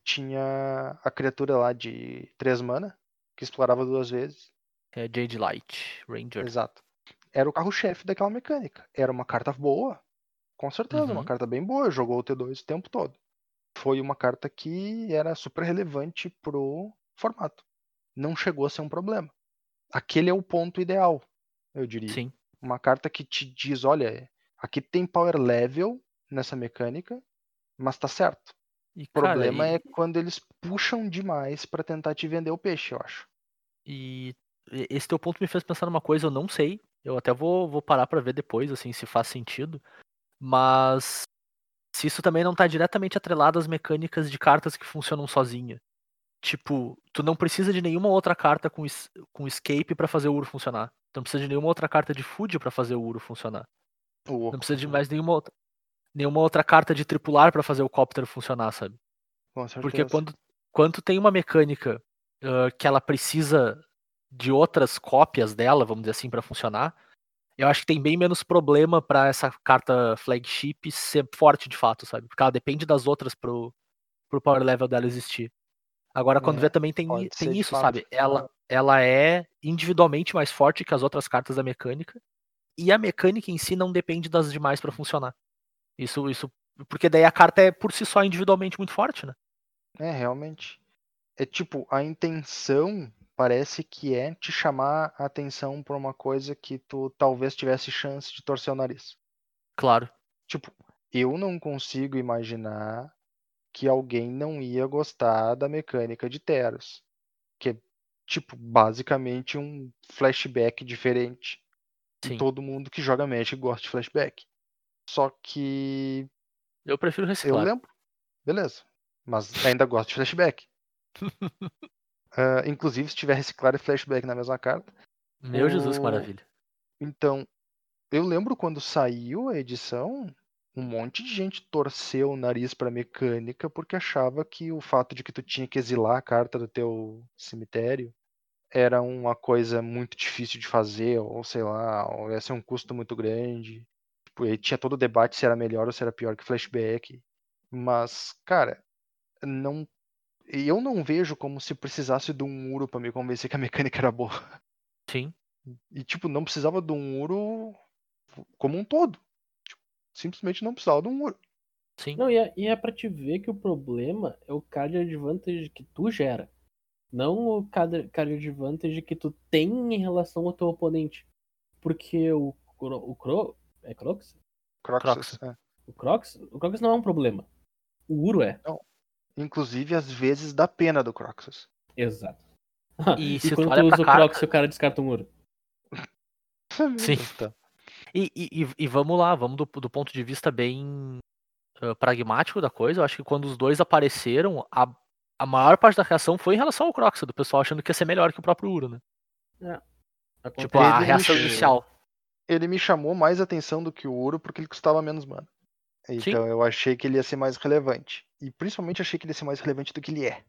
tinha a criatura lá de 3 mana, que explorava duas vezes. É Jade Light, Ranger. Exato. Era o carro-chefe daquela mecânica. Era uma carta boa. Com certeza, uma Uhum. carta bem boa. Jogou o T2 o tempo todo. Foi uma carta que era super relevante pro formato. Não chegou a ser um problema. Aquele é o ponto ideal, eu diria. Sim. Uma carta que te diz, olha, aqui tem power level nessa mecânica, mas tá certo. E, O problema cara, e- é quando eles puxam demais pra tentar te vender o peixe, eu acho. E esse teu ponto me fez pensar numa coisa, eu não sei. Eu até vou, vou parar pra ver depois, assim, se faz sentido. Mas se isso também não tá diretamente atrelado às mecânicas de cartas que funcionam sozinha. Tipo, tu não precisa de nenhuma outra carta com, com escape pra fazer o Uro funcionar. Tu não precisa de nenhuma outra carta de food pra fazer o Uro funcionar. O Não precisa de mais nenhuma outra, nenhuma outra carta de tripular pra fazer o cóptero funcionar, sabe? Porque quando, quando tem uma mecânica ah, que ela precisa de outras cópias dela, vamos dizer assim, pra funcionar, eu acho que tem bem menos problema pra essa carta flagship ser forte de fato, sabe? Porque ela depende das outras pro, pro power level dela existir. Agora, quando É, vê também tem, tem isso, sabe? Ela, ela é individualmente mais forte que as outras cartas da mecânica, e a mecânica em si não depende das demais pra funcionar. Isso, isso, porque daí a carta é por si só individualmente muito forte, né? É, realmente. É tipo, a intenção parece que é te chamar a atenção por uma coisa que tu talvez tivesse chance de torcer o nariz. Claro. Tipo, eu não consigo imaginar que alguém não ia gostar da mecânica de Teros. Que é, tipo, basicamente um flashback diferente. Sim. Todo mundo que joga Magic gosta de flashback. Só que Eu prefiro Eu reciclar. lembro. Beleza. Mas ainda gosto de flashback. Ah, inclusive, se tiver reciclado e flashback na mesma carta. Meu Jesus, O- que maravilha. Então, eu lembro quando saiu a edição, um monte de gente torceu o nariz pra mecânica porque achava que o fato de que tu tinha que exilar a carta do teu cemitério era uma coisa muito difícil de fazer, ou sei lá, ou ia ser um custo muito grande. Tipo, aí tinha todo o debate se era melhor ou se era pior que flashback. Mas, cara, não. Eu não vejo como se precisasse de um muro pra me convencer que a mecânica era boa. Sim. E, tipo, não precisava de um muro como um todo. Tipo, simplesmente não precisava de um muro. Sim. Não, e é, e é pra te ver que o problema é o card advantage que tu gera. Não o card, card advantage que tu tem em relação ao teu oponente. Porque o, o Cro, é Crocs? Croxus. é. O Crocs? O Crocs não é um problema. O Uro é. Inclusive, às vezes dá pena do Croxus. Exato. E E, se tu quando tu pra usa o Crocs, o cara descarta um Uro. Sim. Tá. E, e, e- vamos lá, vamos do, do ponto de vista bem ah, pragmático da coisa. Eu acho que quando os dois apareceram, a, a maior parte da reação foi em relação ao Crocs, do pessoal achando que ia ser melhor que o próprio Uro, né? Tipo, a reação inicial. Ele me chamou mais atenção do que o Uro porque ele custava menos mana. Então eu achei que ele ia ser mais relevante. E principalmente achei que ele ia ser mais relevante do que ele é.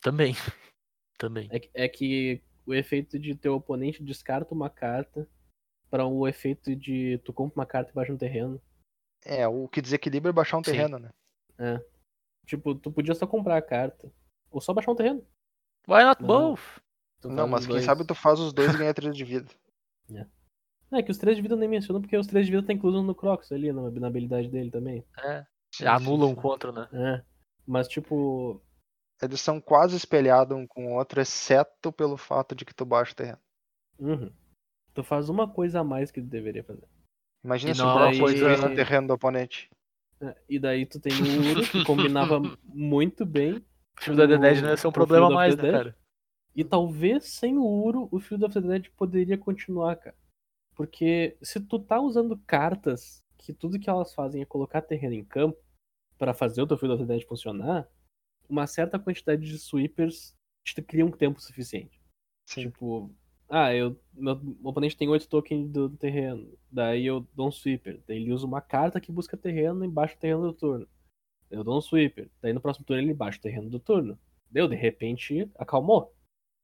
Também. Também. É, que- é que o efeito de teu oponente descarta uma carta para o efeito de tu compra uma carta e baixa um terreno. É, o que desequilibra é baixar um Sim. terreno, né? Tipo, tu podia só comprar a carta. Ou só baixar um terreno. Why not Não. both? Tu Não, faz mas os quem dois. sabe tu faz os dois e ganha 3 de vida. É que os três de vida eu nem menciono porque os três de vida tá incluso no Crocs ali, na, na habilidade dele também. É, anula um contra, né? É. Mas tipo, Eles são quase espelhados um com o outro, exceto pelo fato de que tu baixa o terreno. uhum. tu faz uma coisa a mais que tu deveria fazer. Imagina E se não o é uma coisa- destruísse o terreno do oponente. É, E daí tu tem o Uro, que combinava muito bem. O Field of the Dead não ia ser um problema mais, né, cara? E talvez sem o Uro, o Field of the Dead poderia continuar, cara. Porque se tu tá usando cartas que tudo que elas fazem é colocar terreno em campo pra fazer o teu of the Dead funcionar, uma certa quantidade de sweepers te cria um tempo suficiente. Sim. Tipo, ah, eu, meu oponente tem 8 tokens do terreno. Daí eu dou um sweeper. Daí ele usa uma carta que busca terreno e baixa o terreno do turno. Eu dou um sweeper. Daí no próximo turno ele baixa o terreno do turno. Deu, de repente, acalmou.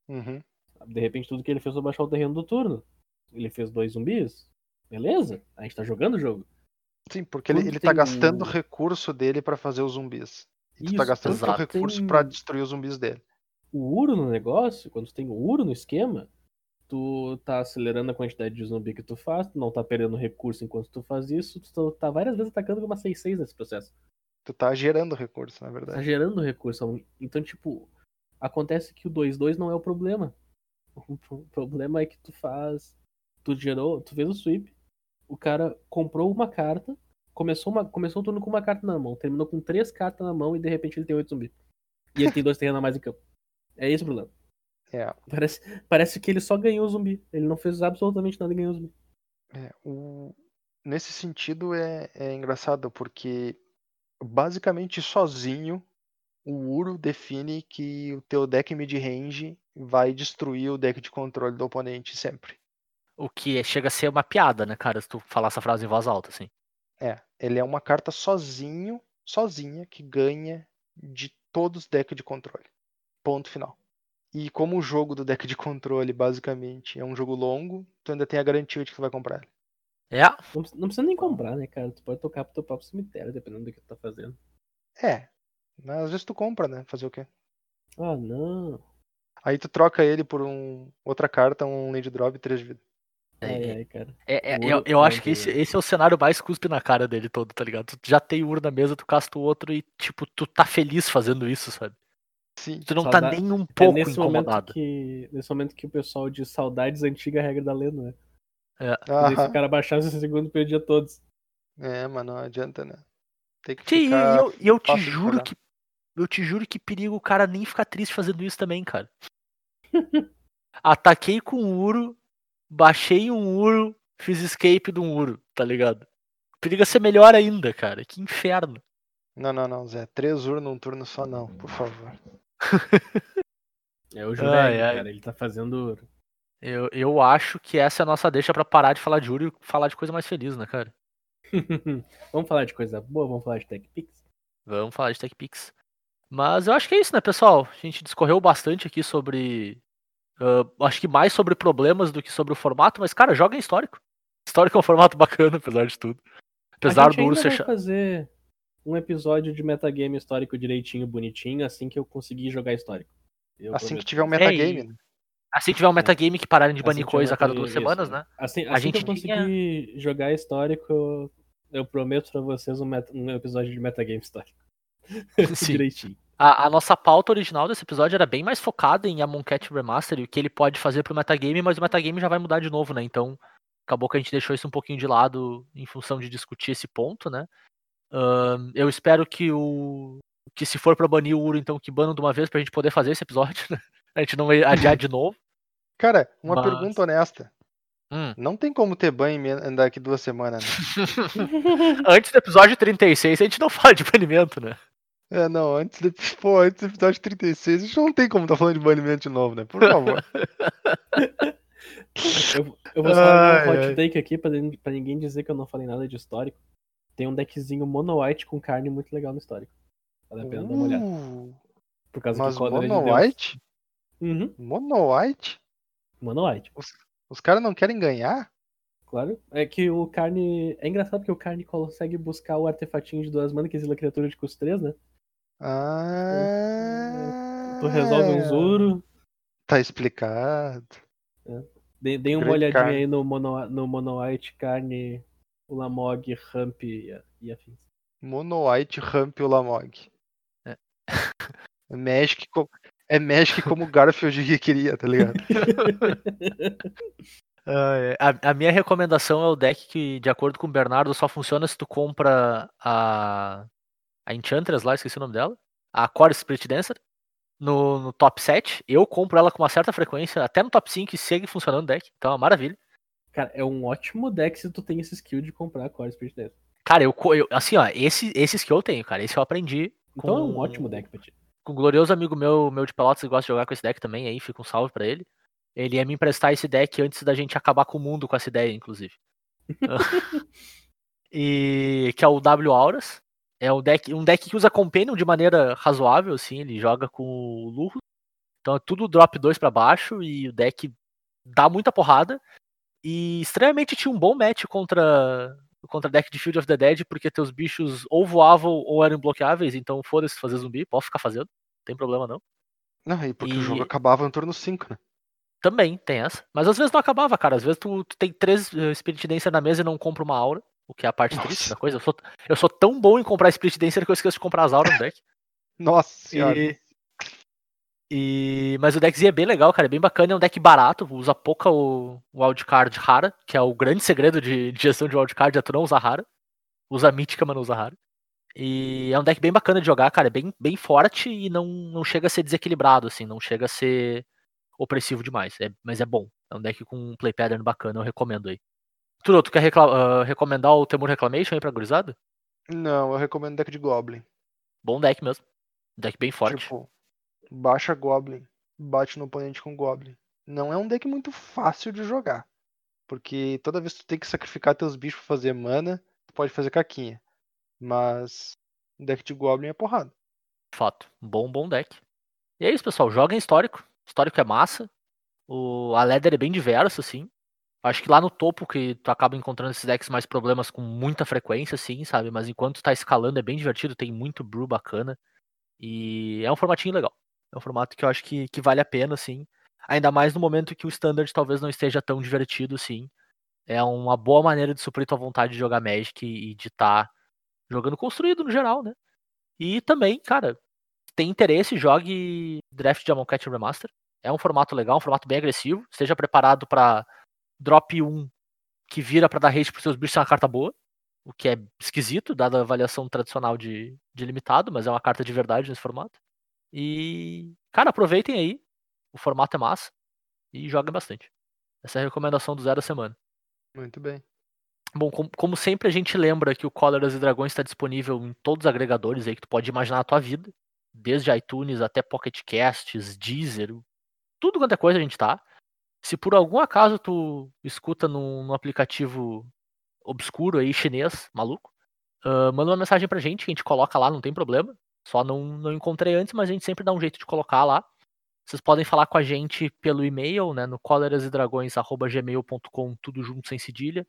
Uhum. De repente tudo que ele fez foi baixar o terreno do turno. Ele fez dois zumbis. Beleza, a gente tá jogando o jogo. Sim, porque ele, Quando ele tá gastando o- o recurso dele pra fazer os zumbis. E tu Isso, tá gastando exato. recurso Tem- pra destruir os zumbis dele. O Uro no negócio, quando tu tem o Uro no esquema, tu tá acelerando a quantidade de zumbi que tu faz, tu não tá perdendo recurso enquanto tu faz isso, tu tá várias vezes atacando com uma 6-6 nesse processo. Tu tá gerando recurso, na Tá verdade. gerando recurso. Então, tipo, acontece que o 2-2 não é o problema. O pro- problema é que tu faz. Tu gerou, tu fez o sweep, o cara comprou uma carta, começou, uma, começou o turno com uma carta na mão, terminou com três cartas na mão e de repente ele tem oito zumbi. E ele tem dois terrenos a mais em campo. É esse o problema. É, Parece, parece que ele só ganhou o zumbi. Ele não fez absolutamente nada e ganhou o zumbi. é, o... Nesse sentido é, é engraçado, porque basicamente sozinho o Uro define que o teu deck mid-range vai destruir o deck de controle do oponente sempre. O que é- chega a ser uma piada, né, cara? Se tu falar essa frase em voz alta, assim. É, ele é uma carta sozinho, sozinha, que ganha de todos os decks de controle. Ponto final. E como o jogo do deck de controle, basicamente, é um jogo longo, tu ainda tem a garantia de que tu vai comprar ele. É, Não, precisa- não precisa nem comprar, né, cara? Tu pode tocar pro teu próprio cemitério, dependendo do que tu tá fazendo. É, mas às vezes tu compra, né? Fazer o quê? Ah, não. Aí tu troca ele por um outra carta, um land drop e 3 de vida. Ai, é, ai, cara. é, é, O eu, eu é acho que esse, esse é o cenário mais cuspe na cara dele todo, tá ligado? Tu já tem o Uro na mesa, tu casta o outro e, tipo, tu tá feliz fazendo isso, sabe? Sim. Tu não Sauda- tá nem um É pouco nesse momento, incomodado. que, nesse momento que o pessoal diz saudades antiga regra da lenda, né? É. E daí se o cara baixasse esse segundo, perdia todos. É, mas não adianta, né? Tem que Sim, e ficar. eu, e eu te de juro que. Eu te juro que perigo o cara nem ficar triste fazendo isso também, cara. Ataquei com um Uro, baixei um Uro, fiz escape de um Uro, tá ligado? Periga ser melhor ainda, cara. Que inferno. Não, não, não, Zé. Três urnas num turno só não, por favor. É o Jureg, Ai, ai. cara. Ele tá fazendo. Eu, eu acho que essa é a nossa deixa pra parar de falar de Uri e falar de coisa mais feliz, né, cara? vamos falar de coisa boa, vamos falar de TechPix. Vamos falar de TechPix. Mas eu acho que é isso, né, pessoal? A gente discorreu bastante aqui sobre. Ah, acho que mais sobre problemas do que sobre o formato, mas, cara, joga em histórico. Histórico é um formato bacana, apesar de tudo. Apesar a gente do Uro ainda ser chato. fazer um episódio de metagame histórico direitinho, bonitinho, assim que eu conseguir jogar histórico. Eu Assim que prometo. tiver um É, metagame, e- né? Assim que tiver um metagame que pararem de Assim banir que coisa a cada duas isso, semanas, né? né? Assim, A assim que eu gente tinha- conseguir jogar histórico, eu, eu prometo pra vocês um, meta- um episódio de metagame histórico. Sim. direitinho. A, a nossa pauta original desse episódio era bem mais focada em Amon Cat Remaster e o que ele pode fazer pro metagame, mas o metagame já vai mudar de novo, né? Então, acabou que a gente deixou isso um pouquinho de lado em função de discutir esse ponto, né? Ahn, eu espero que o. Que se for pra banir o Uro, então que banam de uma vez pra gente poder fazer esse episódio, né? A gente não vai adiar de novo. Cara, uma Mas- pergunta honesta. Hum. Não tem como ter banho daqui duas semanas, né? Antes do episódio 36, a gente não fala de banimento, né? É, não, antes do, pô, antes do episódio 36, a gente não tem como tá falando de banimento de novo, né? Por favor. Eu, eu vou falar Ai, um hot ai. take aqui pra, pra ninguém dizer que eu não falei nada de histórico. Tem um deckzinho mono white com carne muito legal no histórico. Vale a pena dar uma olhada. Uh, Por causa mas que de Mono Deus. White? Uhum, Mono White? mono white. Os caras não querem ganhar? Claro. É que o carne. É engraçado porque o carne consegue buscar o artefatinho de duas manas que exila a criatura de custo 3, né? Ah. Tu resolve um Zuro. Tá explicado. Dê, dê uma Grande olhadinha carne. aí no mono, no mono white, carne, o Lamog, Ramp e, e afins. Mono White Ramp e o Lamog. É. É Magic, é Magic como o Garfield queria, tá ligado? É. A, a minha recomendação é o deck que, de acordo com o Bernardo, só funciona se tu compra a, a Enchantress lá, esqueci o nome dela. A Core Spirit Dancer. No, no top 7. Eu compro ela com uma certa frequência, até no top 5 e segue funcionando o deck. Então é uma maravilha. Cara, é um ótimo deck se tu tem esse skill de comprar a Core Spirit Dance. Cara, eu, eu- assim, ó, esse, esses que eu tenho, cara, esse eu aprendi. Então é um ótimo deck pra ti. com um glorioso amigo meu, meu de Pelotas, que gosta de jogar com esse deck também, aí fica um salve pra ele. Ele ia me emprestar esse deck antes da gente acabar com o mundo com essa ideia, inclusive. e que é o W Auras. É um deck, um deck que usa Companion de maneira razoável, assim, ele joga com o Lurro. Então é tudo drop 2 pra baixo e o deck dá muita porrada. E estranhamente tinha um bom match contra contra deck de Field of the Dead, porque teus bichos ou voavam ou eram bloqueáveis, então foda-se fazer zumbi, pode ficar fazendo, não tem problema não. Não, e porque o E- jogo acabava no turno 5, né? Também tem essa. Mas às vezes não acabava, cara. Às vezes tu, tu tem três uh, Spirit Dancer na mesa e não compra uma aura, o que é a parte Nossa. triste da coisa. Eu sou, eu sou tão bom em comprar Spirit Dancer que eu esqueço de comprar as auras no deck. Nossa senhora. E, e- Mas o deckzinho é bem legal, cara. É bem bacana. É um deck barato. Usa pouca o, o wildcard rara, que é o grande segredo de, de gestão de wildcard, é tu não usar rara. Usa mítica, mas não usa rara. E é um deck bem bacana de jogar, cara. É bem, bem forte e não, não chega a ser desequilibrado, assim. Não chega a ser opressivo demais. É, mas é bom. É um deck com um play pattern bacana, eu recomendo aí. Turo, tu quer recla- ah, recomendar o Temur Reclamation aí pra gurizada? Não, eu recomendo deck de Goblin. Bom deck mesmo. Deck bem forte. Tipo, baixa Goblin, bate no oponente com Goblin. Não é um deck muito fácil de jogar. Porque toda vez que tu tem que sacrificar teus bichos pra fazer mana, tu pode fazer caquinha. Mas deck de Goblin é porrada. Fato. Bom, bom deck. E é isso, pessoal. Joga em histórico. Histórico é massa. O, a Leather é bem diverso, assim. Acho que lá no topo que tu acaba encontrando esses decks mais problemas com muita frequência, assim, sabe? Mas enquanto tá escalando é bem divertido, tem muito brew bacana. E é um formatinho legal. É um formato que eu acho que, que vale a pena, assim. Ainda mais no momento que o Standard talvez não esteja tão divertido, assim. É uma boa maneira de suprir tua vontade de jogar Magic e de estar jogando construído no geral, né? E também, cara, tem interesse, jogue Draft de Amonkhet Remaster. É um formato legal, um formato bem agressivo. Esteja preparado pra drop 1 que vira pra dar hate pros seus bichos é uma carta boa. O que é esquisito, dada a avaliação tradicional de, de limitado, mas é uma carta de verdade nesse formato. E, cara, aproveitem aí. O formato é massa. E joguem bastante. Essa é a recomendação do zero da semana. Muito bem. Bom, com- como sempre a gente lembra que o Cóleras e Dragões está disponível em todos os agregadores aí que tu pode imaginar na tua vida, desde iTunes até Pocket Casts, Deezer, tudo quanto é coisa a gente tá. Se por algum acaso tu escuta num, num aplicativo obscuro aí, chinês, maluco, uh, manda uma mensagem pra gente, que a gente coloca lá, não tem problema. Só não, não encontrei antes, mas a gente sempre dá um jeito de colocar lá. Vocês podem falar com a gente pelo e-mail, né, no colerasedragões.gmail.com, tudo junto sem cedilha,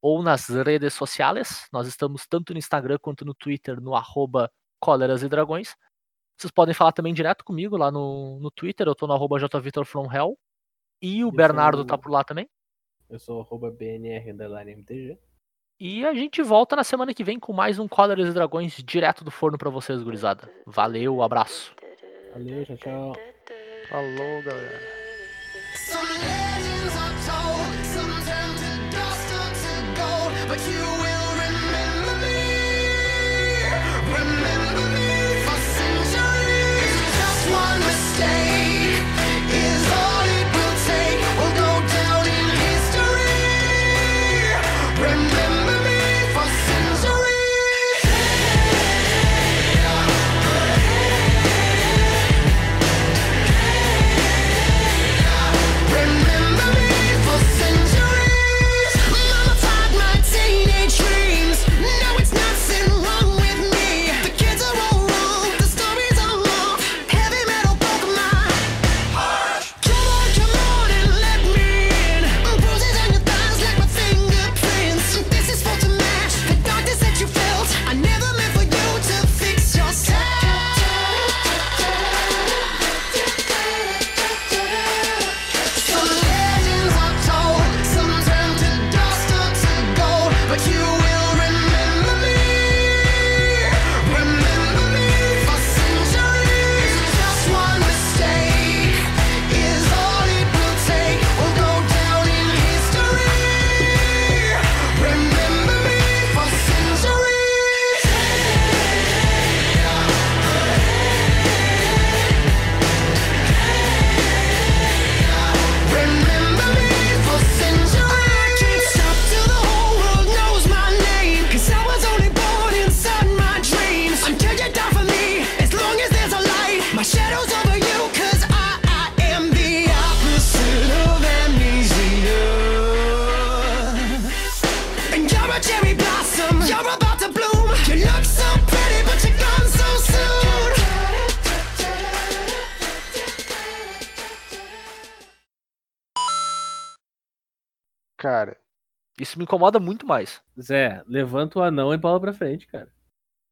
ou nas redes sociais. Nós estamos tanto no Instagram quanto no Twitter, no arroba. Vocês podem falar também direto comigo lá no, no Twitter, eu tô no arroba jvitorfromhell. E o Eu Bernardo sou- tá por lá também. Eu sou arroba BNR MTG. E a gente volta na semana que vem com mais um Cóleras e Dragões direto do forno pra vocês, gurizada. Valeu, abraço. Valeu, tchau, tchau. Falou, galera. Cara, Isso me incomoda muito mais. Zé, levanta o anão e bola pra frente, cara.